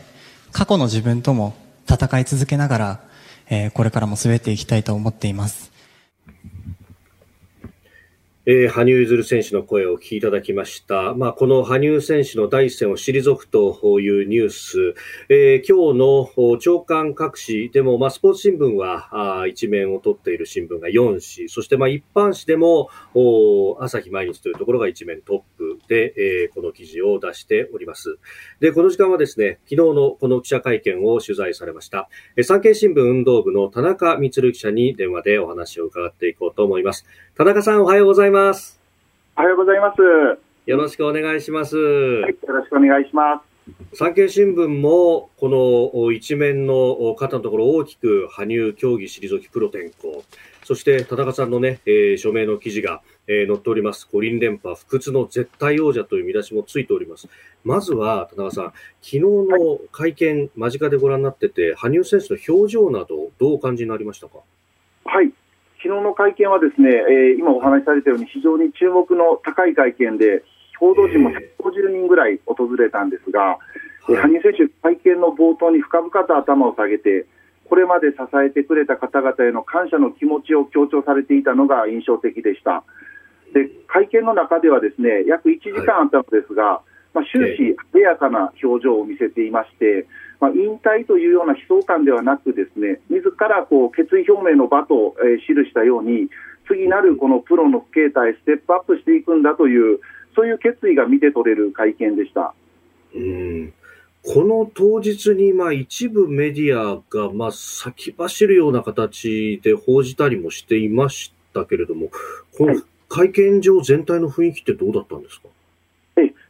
Speaker 8: 過去の自分とも戦い続けながら、えー、これからも滑っていきたいと思っています。
Speaker 1: えー、羽生結弦選手の声をお聞きいただきました。まあ、この羽生選手の第一線を退くというニュース、えー、今日の朝刊各紙でも、まあ、スポーツ新聞はあ一面を取っている新聞が4紙、そしてまあ一般紙でもお朝日毎日というところが一面トップで、えー、この記事を出しております。で、この時間はですね、昨日のこの記者会見を取材されました、えー、産経新聞運動部の田中光記者に電話でお話を伺っていこうと思います。田中さんおはようございます。ます。
Speaker 9: おはようございます。
Speaker 1: よろしくお願いします。
Speaker 9: はい、よろしくお願いします。
Speaker 1: 産経新聞も、この一面の肩のところ大きく羽生競技退きプロ転向。そして田中さんのね、えー、署名の記事が、えー、載っております。五輪連覇不屈の絶対王者という見出しもついております。まずは田中さん、昨日の会見、はい、間近でご覧になってて、羽生選手の表情などどうお感じになりましたか？
Speaker 9: はい。昨日の会見はですね、えー、今お話しされたように非常に注目の高い会見で報道陣も150人ぐらい訪れたんですが、えー、羽生選手、会見の冒頭に深々と頭を下げてこれまで支えてくれた方々への感謝の気持ちを強調されていたのが印象的でした。で会見の中ではですね約1時間あったのですが、まあ、終始、晴れやかな表情を見せていまして、まあ、引退というような悲壮感ではなく、ですね自らこう決意表明の場と、えー、記したように、次なるこのプロの形態、ステップアップしていくんだという、そういう決意が見て取れる会見でした。
Speaker 1: うん。この当日に、まあ、一部メディアが、まあ、先走るような形で報じたりもしていましたけれども、この会見場全体の雰囲気ってどうだったんですか、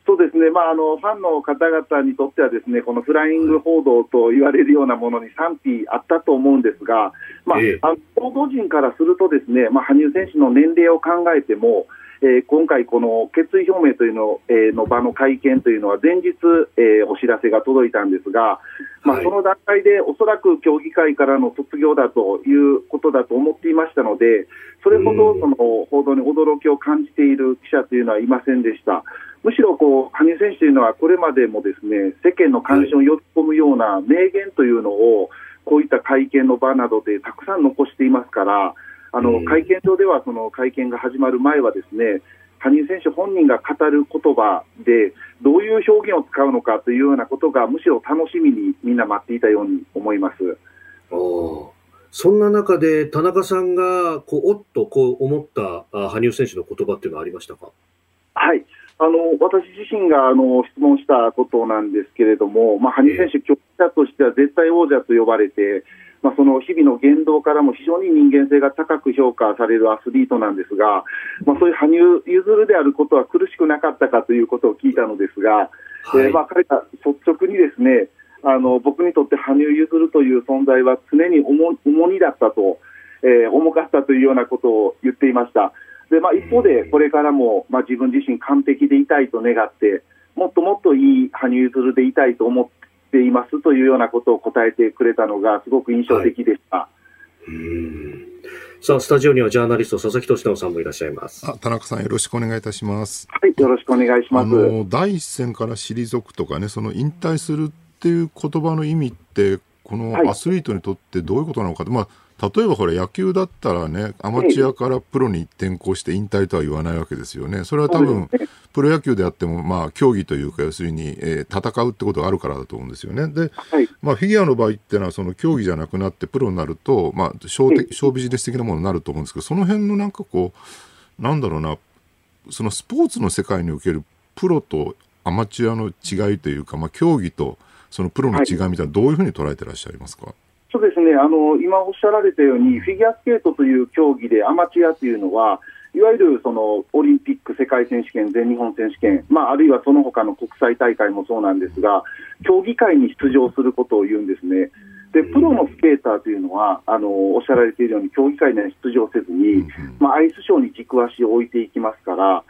Speaker 9: そうですね、まあ、あのファンの方々にとってはですねこのフライング報道と言われるようなものに賛否あったと思うんですが、まあ、あの報道陣からするとですね、まあ、羽生選手の年齢を考えても、えー、今回、この決意表明というの,、えー、の場の会見というのは前日、えー、お知らせが届いたんですが、まあ、その段階でおそらく協議会からの卒業だということだと思っていましたので、それほどその報道に驚きを感じている記者というのはいませんでした。むしろこう羽生選手というのはこれまでもですね世間の関心を呼び込むような名言というのをこういった会見の場などでたくさん残していますからあの会見場ではその会見が始まる前はですね羽生選手本人が語る言葉でどういう表現を使うのかというようなことがむしろ楽しみにみんな待っていたように思います。
Speaker 1: おそんな中で田中さんがこうおっとこう思った羽生選手の言葉っていうのはありましたか？
Speaker 9: はいあの私自身があの質問したことなんですけれども、まあ、羽生選手、強者としては絶対王者と呼ばれて、まあ、その日々の言動からも非常に人間性が高く評価されるアスリートなんですが、まあ、そういう羽生結弦であることは苦しくなかったかということを聞いたのですが、はい、えー、まあ、彼が率直にですねあの僕にとって羽生結弦という存在は常に重重荷だったと、えー、重かったというようなことを言っていました。でまあ、一方で、これからも、まあ、自分自身完璧でいたいと願って、もっともっといい羽生結弦でいたいと思っていますというようなことを答えてくれたのが、すごく印象的でした。はい、
Speaker 1: うんさあ、スタジオにはジャーナリスト、佐々木俊直さんもいらっしゃいます。
Speaker 3: あ、田中さん、よろしくお願いいたします。
Speaker 9: はい、よろしくお願いします。あの、
Speaker 3: 第一線から退くとかね、その引退するっていう言葉の意味って、このアスリートにとってどういうことなのか、はい、まあ、例えばこれ野球だったらね、アマチュアからプロに転向して引退とは言わないわけですよね。それは多分、プロ野球であっても、まあ、競技というか、要するに、えー、戦うってことがあるからだと思うんですよね。で、まあ、フィギュアの場合っていうのは、その競技じゃなくなってプロになると、まあ、ショービジネス的なものになると思うんですけど、その辺のなんかこう、なんだろうな、そのスポーツの世界におけるプロとアマチュアの違いというか、まあ、競技とそのプロの違いみたいな、どういうふうに捉えてらっしゃいますか、
Speaker 9: そうですねあの今おっしゃられたように、フィギュアスケートという競技でアマチュアというのは、いわゆるそのオリンピック、世界選手権、全日本選手権、まあ、あるいはその他の国際大会もそうなんですが、競技会に出場することを言うんですね。でプロのスケーターというのはあのおっしゃられているように競技会には出場せずに、まあ、アイスショーに軸足を置いていきますから、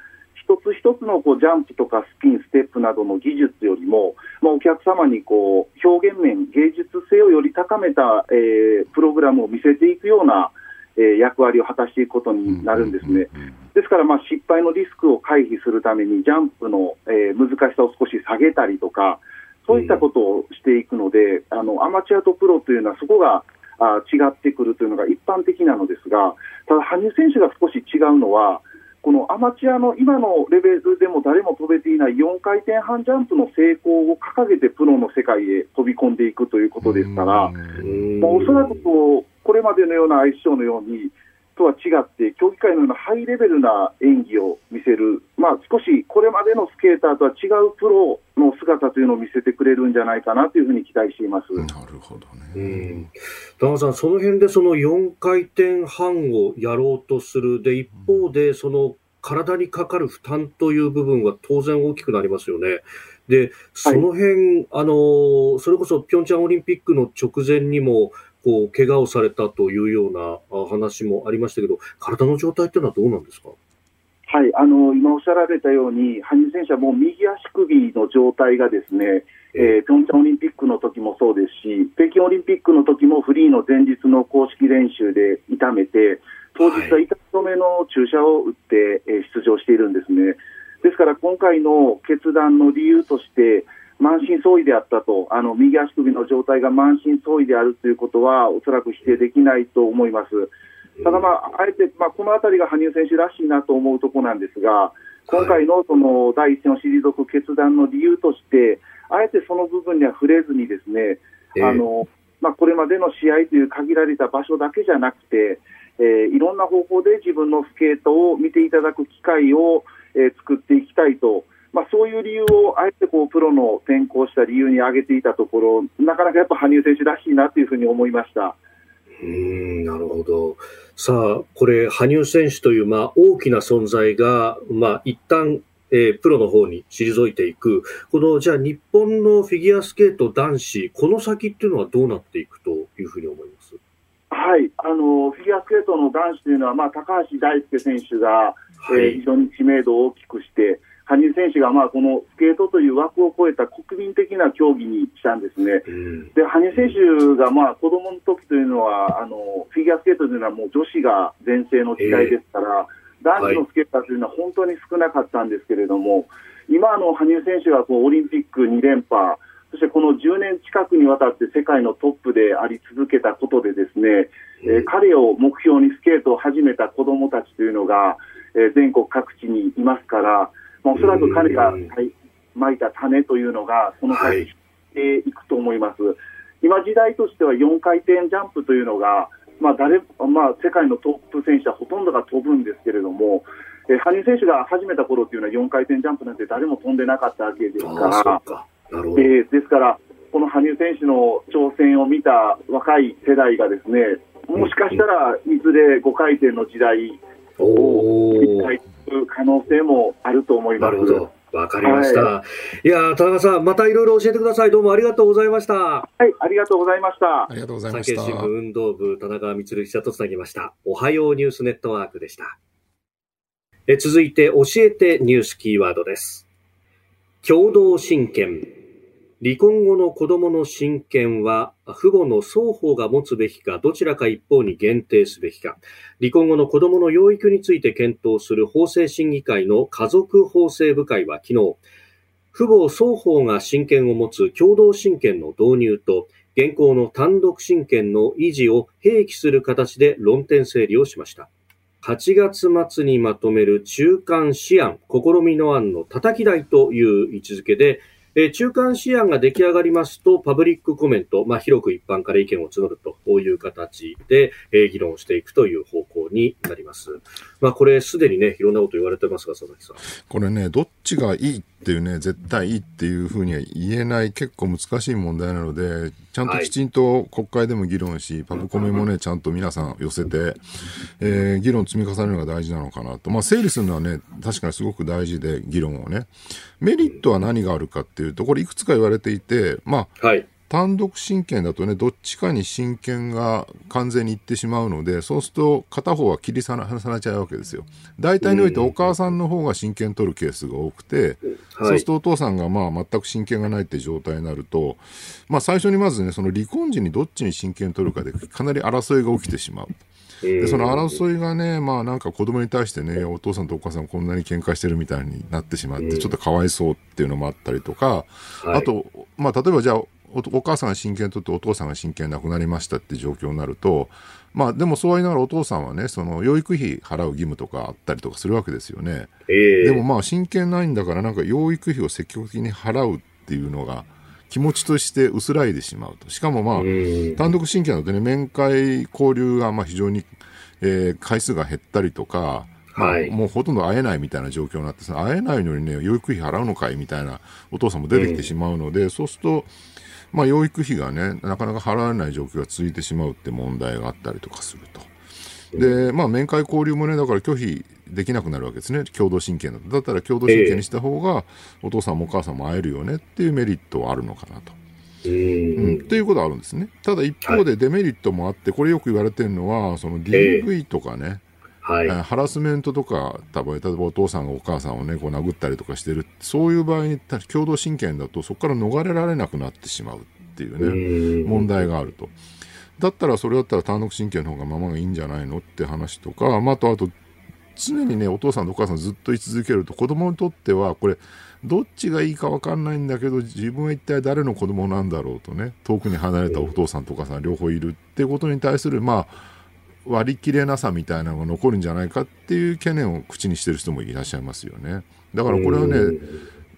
Speaker 9: 一つ一つのこうジャンプとかスピン、ステップなどの技術よりも、まあ、お客様にこう表現面、芸術性をより高めた、えー、プログラムを見せていくような、えー、役割を果たしていくことになるんですね。ですから、まあ、失敗のリスクを回避するために、ジャンプの、えー、難しさを少し下げたりとか、そういったことをしていくので、あのアマチュアとプロというのは、そこがあ違ってくるというのが一般的なのですが、ただ、羽生選手が少し違うのは、このアマチュアの今のレベルでも誰も飛べていない4回転半ジャンプの成功を掲げてプロの世界へ飛び込んでいくということですから、もうおそらくこうこれまでのようなアイスショーのように、とは違って、競技会のようなハイレベルな演技を見せる、まあ、少しこれまでのスケーターとは違うプロの姿というのを見せてくれるんじゃないかなというふうに期待していますな
Speaker 3: るほどね。
Speaker 1: 田中さん、その辺でその4回転半をやろうとする、で一方で、その体にかかる負担という部分は当然大きくなりますよね。で、その辺、はい、あの、それこそピョンチャンオリンピックの直前にも、こう、怪我をされたというような話もありましたけど、体の状態っていうのはどうなんですか？
Speaker 9: はい、あの今おっしゃられたように、羽生選手はもう右足首の状態がですね、えー、ピョンチャンオリンピックの時もそうですし、北京オリンピックの時もフリーの前日の公式練習で痛めて、当日は痛止めの注射を打って、えー、出場しているんですね。ですから今回の決断の理由として、満身創痍であったと、あの右足首の状態が満身創痍であるということは、おそらく否定できないと思います。ただ、まあ、あえて、まあ、このあたりが羽生選手らしいなと思うところなんですが、今回のその第一線を退く決断の理由として、あえてその部分には触れずにですね、あのまあ、これまでの試合という限られた場所だけじゃなくて、えー、いろんな方法で自分のスケートを見ていただく機会を、えー、作っていきたいと、まあ、そういう理由をあえてこうプロの転向した理由に挙げていたところ、なかなかやっぱ羽生選手らしいなというふうに思いました。
Speaker 1: うんなるほど。さあ、これ、羽生選手という、まあ、大きな存在が、まあ、一旦、えー、プロの方に退いていく。この、じゃあ、日本のフィギュアスケート男子、この先っていうのはどうなっていくというふうに思います？
Speaker 9: はい、あのフィギュアスケートの男子というのは、まあ、高橋大輔選手が、はい、えー、非常に知名度を大きくして、羽生選手がまあこのスケートという枠を超えた国民的な競技にしたんですね。うん、で羽生選手がまあ子供の時というのはあのフィギュアスケートというのはもう女子が全盛の時代ですから、えー、男子のスケーターというのは本当に少なかったんですけれども、今の羽生選手がこうオリンピック2連覇、そしてこの10年近くにわたって世界のトップであり続けたことでですね、えー、彼を目標にスケートを始めた子どもたちというのが、えー、全国各地にいますから、まあ、おそらく彼がまいた種というのが、その先していくと思います。はい、今時代としては4回転ジャンプというのが、まあ誰まあ、世界のトップ選手はほとんどが飛ぶんですけれども、えー、羽生選手が始めた頃っていうのは4回転ジャンプなんて誰も飛んでなかったわけですから、えー、ですから、この羽生選手の挑戦を見た若い世代がですね、もしかしたらいずれ5回転の時代を一回く可能性もあると思います。なるほど。
Speaker 1: わかりました。はい、いや田中さん、またいろいろ教えてください。どうもありがとうございました。は
Speaker 9: い、ありがとうございました。
Speaker 3: ありがとうございました。
Speaker 1: 産経新聞運動部、田中光記者とつなぎました。おはようニュースネットワークでした。え続いて、教えてニュースキーワードです。共同親権。離婚後の子供の親権は父母の双方が持つべきかどちらか一方に限定すべきか。離婚後の子供の養育について検討する法制審議会の家族法制部会は昨日父母双方が親権を持つ共同親権の導入と現行の単独親権の維持を併記する形で論点整理をしました。8月末にまとめる中間試案試みの案のたたき台という位置づけでえ中間試案が出来上がりますと、パブリックコメント、まあ、広く一般から意見を募るという形で、え議論していくという方向になります。まあ、これ、すでにね、いろんなこと言われてますが、佐々木さん。
Speaker 3: これね、どっちがいいっていうね、絶対いいっていうふうには言えない、結構難しい問題なので、ちゃんときちんと国会でも議論し、はい、パブコメもね、ちゃんと皆さん寄せて、えー、議論積み重ねるのが大事なのかなと。まあ、整理するのはね、確かにすごく大事で、議論をね。メリットは何があるかっていうと、これいくつか言われていて、まあ、はい単独親権だとね、どっちかに親権が完全にいってしまうので、そうすると片方は切り離されちゃうわけですよ。大体においてお母さんの方が親権取るケースが多くて、そうするとお父さんがまあ全く親権がないって状態になると、まあ最初にまずね、その離婚時にどっちに親権取るかでかなり争いが起きてしまう。でその争いがね、まあなんか子供に対してね、お父さんとお母さんこんなに喧嘩してるみたいになってしまって、ちょっとかわいそうっていうのもあったりとか、あと、まあ例えばじゃあ、お母さんが親権取ってお父さんが親権なくなりましたって状況になると、まあでもそうは言いながらお父さんはね、その養育費払う義務とかあったりとかするわけですよね。えー、でもまあ親権ないんだからなんか養育費を積極的に払うっていうのが気持ちとして薄らいでしまうと。しかもまあ、単独親権なのでね、面会交流がまあ非常に、えー、回数が減ったりとか、はい、もうほとんど会えないみたいな状況になって会えないのにね養育費払うのかいみたいなお父さんも出てきてしまうので、うん、そうすると、まあ、養育費がねなかなか払えない状況が続いてしまうって問題があったりとかすると。で、まあ、面会交流もねだから拒否できなくなるわけですね。共同親権だとだったら共同親権にした方が、お父さんもお母さんも会えるよねっていうメリットはあるのかなと。うん、っていうことはあるんですね。ただ一方でデメリットもあって、これよく言われてるのは、その DV とかね、はい、ハラスメントとか、多分例えばお父さんがお母さんをね、こう殴ったりとかしてる、そういう場合に共同親権だと、そこから逃れられなくなってしまうっていうね、問題があると。だったら、それだったら単独親権の方がままがいいんじゃないのって話とか、まあ、あと、あと、常にね、お父さんとお母さんずっと居続けると、子供にとっては、これ、どっちがいいか分かんないんだけど、自分は一体誰の子供なんだろうとね、遠くに離れたお父さんとお母さん両方いるってことに対する、まあ、割り切れなさみたいなのが残るんじゃないかっていう懸念を口にしてる人もいらっしゃいますよね。だからこれはね、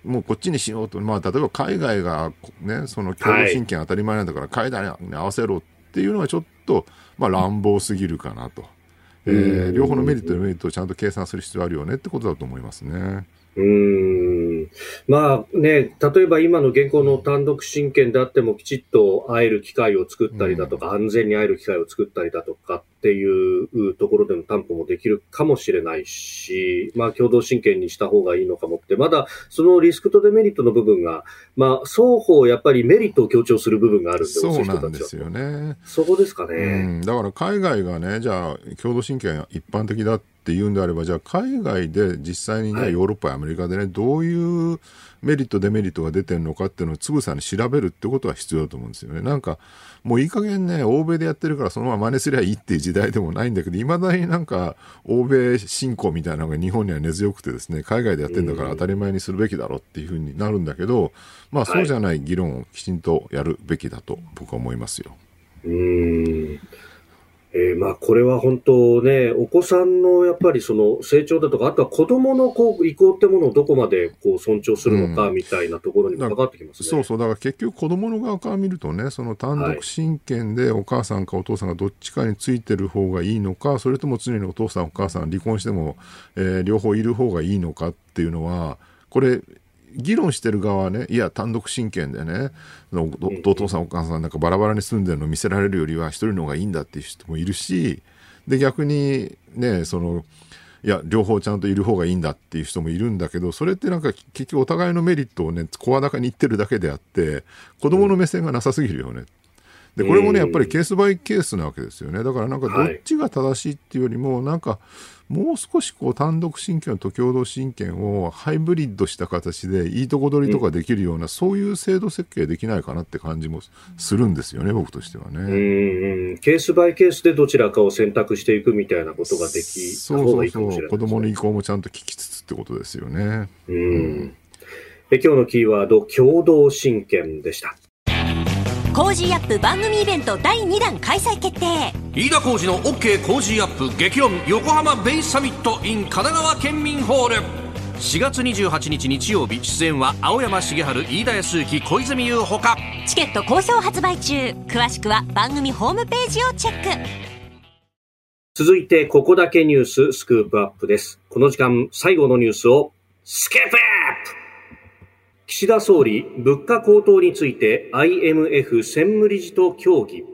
Speaker 3: もうこっちにしようと、まあ、例えば海外が、ね、その共同親権当たり前なんだから、海外に合わせろっていうのはちょっと、まあ、乱暴すぎるかなと。えー、両方のメリットとメリットをちゃんと計算する必要あるよねってことだと思いますね。
Speaker 1: うんまあね、例えば今の現行の単独親権であってもきちっと会える機会を作ったりだとか、安全に会える機会を作ったりだとかっていうところでの担保もできるかもしれないし、まあ共同親権にした方がいいのかもって、まだそのリスクとデメリットの部分が、まあ双方やっぱりメリットを強調する部分があるんで、
Speaker 3: そうなんですよね。
Speaker 1: そこですかね。
Speaker 3: だから海外がね、じゃあ共同親権一般的だってっていうんであれば、じゃあ海外で実際にね、はい、ヨーロッパやアメリカでね、どういうメリット、デメリットが出てるのかっていうのをつぶさに調べるってことは必要だと思うんですよね。なんか、もういい加減ね、欧米でやってるからそのまま真似すりゃいいっていう時代でもないんだけど、いまだになんか、欧米信仰みたいなのが日本には根強くてですね、海外でやってんだから当たり前にするべきだろうっていうふうになるんだけど、まあそうじゃない議論をきちんとやるべきだと僕は思いますよ。
Speaker 1: うんえー、まあこれは本当ね、お子さんのやっぱりその成長だとか、あとは子供のこう意向ってものをどこまでこう尊重するのかみたいなところにもかかってきます、ね。
Speaker 3: うん、そうそう、だから結局子供の側から見るとね、その単独親権でお母さんかお父さんがどっちかについてる方がいいのか、それとも常にお父さんお母さん離婚しても、えー、両方いる方がいいのかっていうのは、これ議論してる側はね、いや、単独親権でね、お父さんお母さんなんかバラバラに住んでるの見せられるよりは一人の方がいいんだっていう人もいるし、で、逆にね、その、いや、両方ちゃんといる方がいいんだっていう人もいるんだけど、それってなんか結局お互いのメリットをね、声高に言ってるだけであって、子供の目線がなさすぎるよね。で、これもね、やっぱりケースバイケースなわけですよね。だからなんかどっちが正しいっていうよりも、なんか、もう少しこう単独親権と共同親権をハイブリッドした形でいいとこ取りとかできるような、うん、そういう制度設計できないかなって感じもするんですよね、僕としてはね。
Speaker 1: うんケースバイケースでどちらかを選択していくみたいなことができた方がいいかもしれない、ね、
Speaker 3: そうそうそう子供の意向もちゃんと聞きつつってことですよね。
Speaker 1: うん、うんえ今日のキーワード、共同親権でした。
Speaker 4: Cozy up 番組イベント第2弾開催決定。
Speaker 7: 飯田浩司の OK Cozy up 激論横浜ベイサミット in 神奈川県民ホール。4月28日日曜日出演は青山繁晴飯田泰之小泉悠ほか。
Speaker 4: チケット好評発売中。詳しくは番組ホームページをチェック。
Speaker 1: 続いてここだけニューススクープアップです。この時間最後のニュースをスクープアップ岸田総理、物価高騰について IMF 専務理事と協議。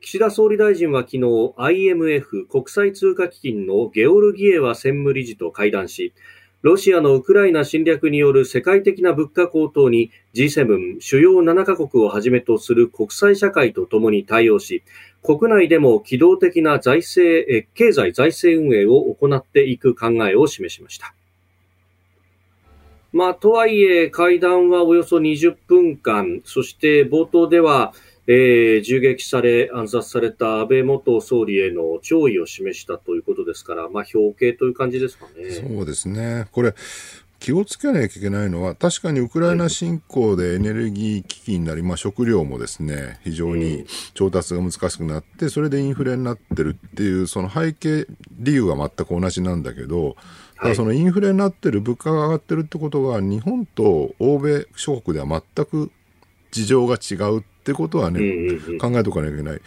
Speaker 1: 岸田総理大臣は昨日 IMF 国際通貨基金のゲオルギエワ専務理事と会談し、ロシアのウクライナ侵略による世界的な物価高騰に G7 主要7カ国をはじめとする国際社会とともに対応し、国内でも機動的な財政、経済財政運営を行っていく考えを示しました。まあ、とはいえ、会談はおよそ20分間、そして冒頭では、えー、銃撃され、暗殺された安倍元総理への弔意を示したということですから、まあ、表敬という感じですかね。
Speaker 3: そうですね。これ、気をつけなきゃいけないのは、確かにウクライナ侵攻でエネルギー危機になり、まあ、食料もですね、非常に調達が難しくなって、それでインフレになってるっていう、その背景、理由は全く同じなんだけど、ただそのインフレになってる、物価が上がってるってことが、日本と欧米諸国では全く事情が違うってことはね、考えておかなきゃいけない。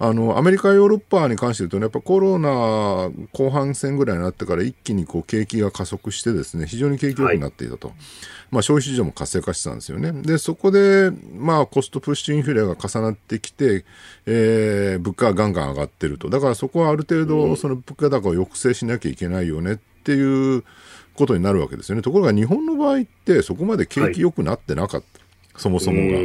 Speaker 3: あの、アメリカ、ヨーロッパに関して言うとね、やっぱコロナ後半戦ぐらいになってから一気にこう景気が加速してですね、非常に景気良くなっていたと。はい、まあ消費市場も活性化してたんですよね。で、そこで、まあコストプッシュインフレが重なってきて、えー、物価がガンガン上がってると。だからそこはある程度、その物価高を抑制しなきゃいけないよねっていうことになるわけですよね。ところが日本の場合ってそこまで景気良くなってなかった。はい、そもそもが。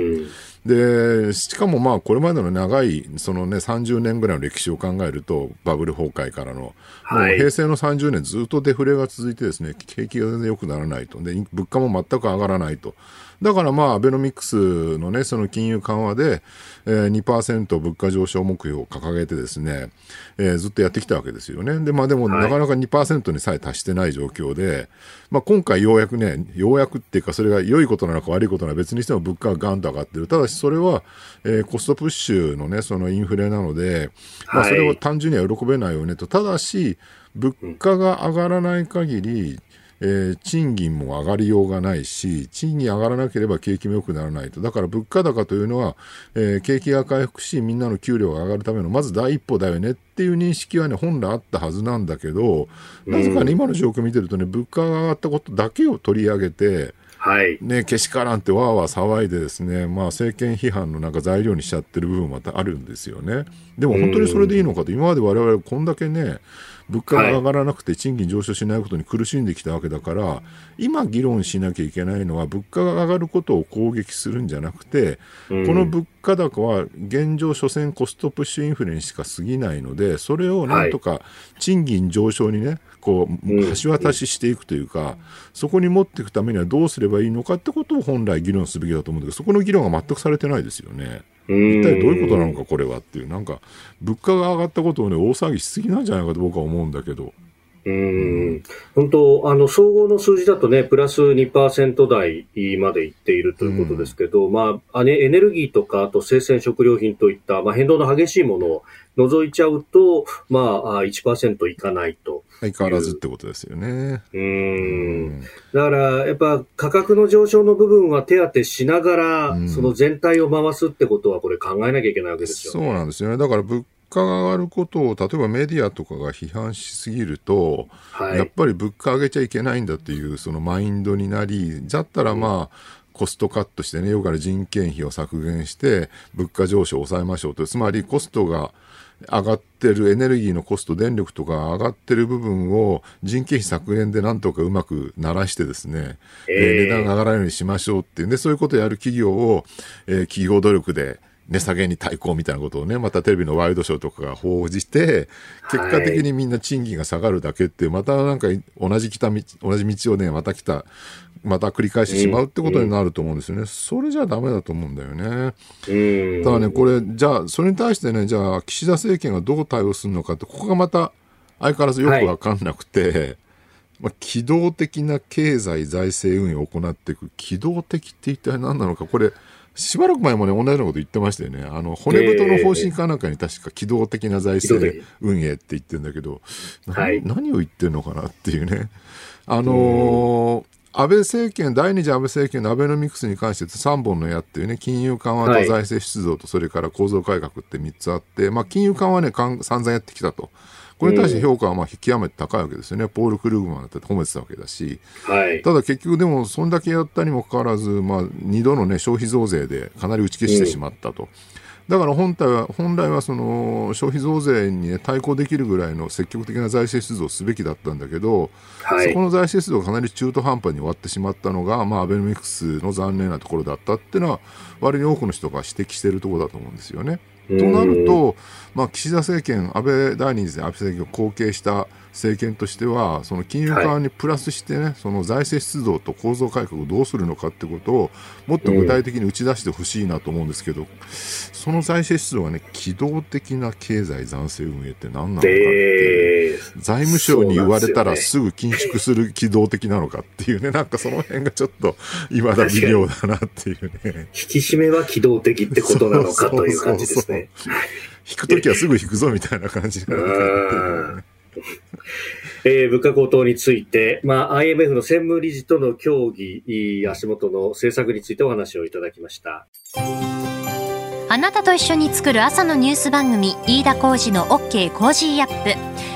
Speaker 3: で、しかもまあこれまでの長い、そのね、30年ぐらいの歴史を考えると、バブル崩壊からの、はい、もう平成の30年ずっとデフレが続いてですね、景気が全然良くならないと。で、物価も全く上がらないと。だからまあ、アベノミクスのね、その金融緩和で、えー、2%物価上昇目標を掲げてですね、えー、ずっとやってきたわけですよね。で、まあでも、なかなか2%にさえ達してない状況で、まあ今回ようやくね、ようやくっていうか、それが良いことなのか悪いことなのか別にしても物価がガンと上がってる。ただし、それは、えー、コストプッシュのね、そのインフレなので、まあそれは単純には喜べないよねと。ただし、物価が上がらない限り、えー、賃金も上がりようがないし、賃金上がらなければ景気も良くならないと。だから物価高というのは、えー、景気が回復し、みんなの給料が上がるための、まず第一歩だよねっていう認識はね、本来あったはずなんだけど、なぜかね、今の状況を見てるとね、物価が上がったことだけを取り上げて、はい。ね、けしからんってわーわー騒いでですね、まあ政権批判のなんか材料にしちゃってる部分またあるんですよね。でも本当にそれでいいのかと、今まで我々こんだけね、物価が上がらなくて賃金上昇しないことに苦しんできたわけだから、今議論しなきゃいけないのは、物価が上がることを攻撃するんじゃなくて、この物価高は現状、所詮コストプッシュインフレにしか過ぎないので、それをなんとか賃金上昇にね、こう、橋渡ししていくというか、そこに持っていくためにはどうすればいいのかってことを本来議論すべきだと思うんだけど、そこの議論が全くされてないですよね。一体どういうことなのか、これはっていう、なんか、物価が上がったことをね、大騒ぎしすぎなんじゃないかと僕は思うんだけど。
Speaker 1: うん本当、あの、総合の数字だとね、プラス2%台までいっているということですけど、まあ、エネルギーとか、あと生鮮食料品といった、まあ、変動の激しいものを除いちゃうと、まあ、1%いかないと。
Speaker 3: 相変わらずってことですよね。
Speaker 1: うん。だから、やっぱ価格の上昇の部分は手当てしながら、その全体を回すってことは、これ考えなきゃいけないわけですよ
Speaker 3: ね。そうなんですよね。だから物価が上がることを、例えばメディアとかが批判しすぎると、はい、やっぱり物価上げちゃいけないんだっていう、そのマインドになり、だったらまあ、コストカットしてね、要から人件費を削減して、物価上昇を抑えましょうと。つまりコストが上がってるエネルギーのコスト、電力とか上がってる部分を人件費削減でなんとかうまくならしてですね、えー、値段が上がらないようにしましょうっていうね、そういうことをやる企業を、えー、企業努力で値下げに対抗みたいなことをね、またテレビのワイドショーとかが報じて、結果的にみんな賃金が下がるだけって、またなんか同じ来た道、同じ道をね、また来た、また繰り返してしまうってことになると思うんですよね。それじゃダメだと思うんだよね。ただね、これ、じゃあ、それに対してね、じゃあ、岸田政権がどう対応するのかって、ここがまた相変わらずよくわかんなくて、はいまあ、機動的な経済財政運営を行っていく。機動的って一体何なのか、これ、しばらく前もね、同じようなこと言ってましたよね。あの、骨太の方針かなんかに確か機動的な財政運営って言ってるんだけど、はい、何を言ってるのかなっていうね。あのー、安倍政権、第二次安倍政権のアベノミクスに関して3本の矢っていうね、金融緩和と財政出動と、それから構造改革って3つあって、まあ、金融緩和ね、散々やってきたと。これに対して評価はまあ極めて高いわけですよね、ポール・クルーグマンだって褒めてたわけだし、はい、ただ結局、でも、そんだけやったにもかかわらず、まあ、2度の、ね、消費増税でかなり打ち消してしまったと。だから本体は本来はその消費増税に、ね、対抗できるぐらいの積極的な財政出動をすべきだったんだけど、はい、そこの財政出動がかなり中途半端に終わってしまったのが、まあ、アベノミクスの残念なところだったっていうのは割に多くの人が指摘しているところだと思うんですよね。となると、まあ、岸田政権、安倍第二次安倍政権を後継した政権としては、その金融緩和にプラスしてね、はい、その財政出動と構造改革をどうするのかってことを、もっと具体的に打ち出してほしいなと思うんですけど、その財政出動はね、機動的な経済財政運営って何なのかっていう。えー、財務省に言われたらすぐ緊縮する機動的なのかっていうね、なんかその辺がちょっと、今だ微妙だなっていうね。
Speaker 1: 引き締めは機動的ってことなのかという感じですね。
Speaker 3: 引くときはすぐ引くぞみたいな感じになる、
Speaker 1: えー、物価高騰について、まあ、IMF の専務理事との協議、足元の政策についてお話をいただきました。
Speaker 4: あなたと一緒に作る朝のニュース番組、飯田浩司の OK Cozy up。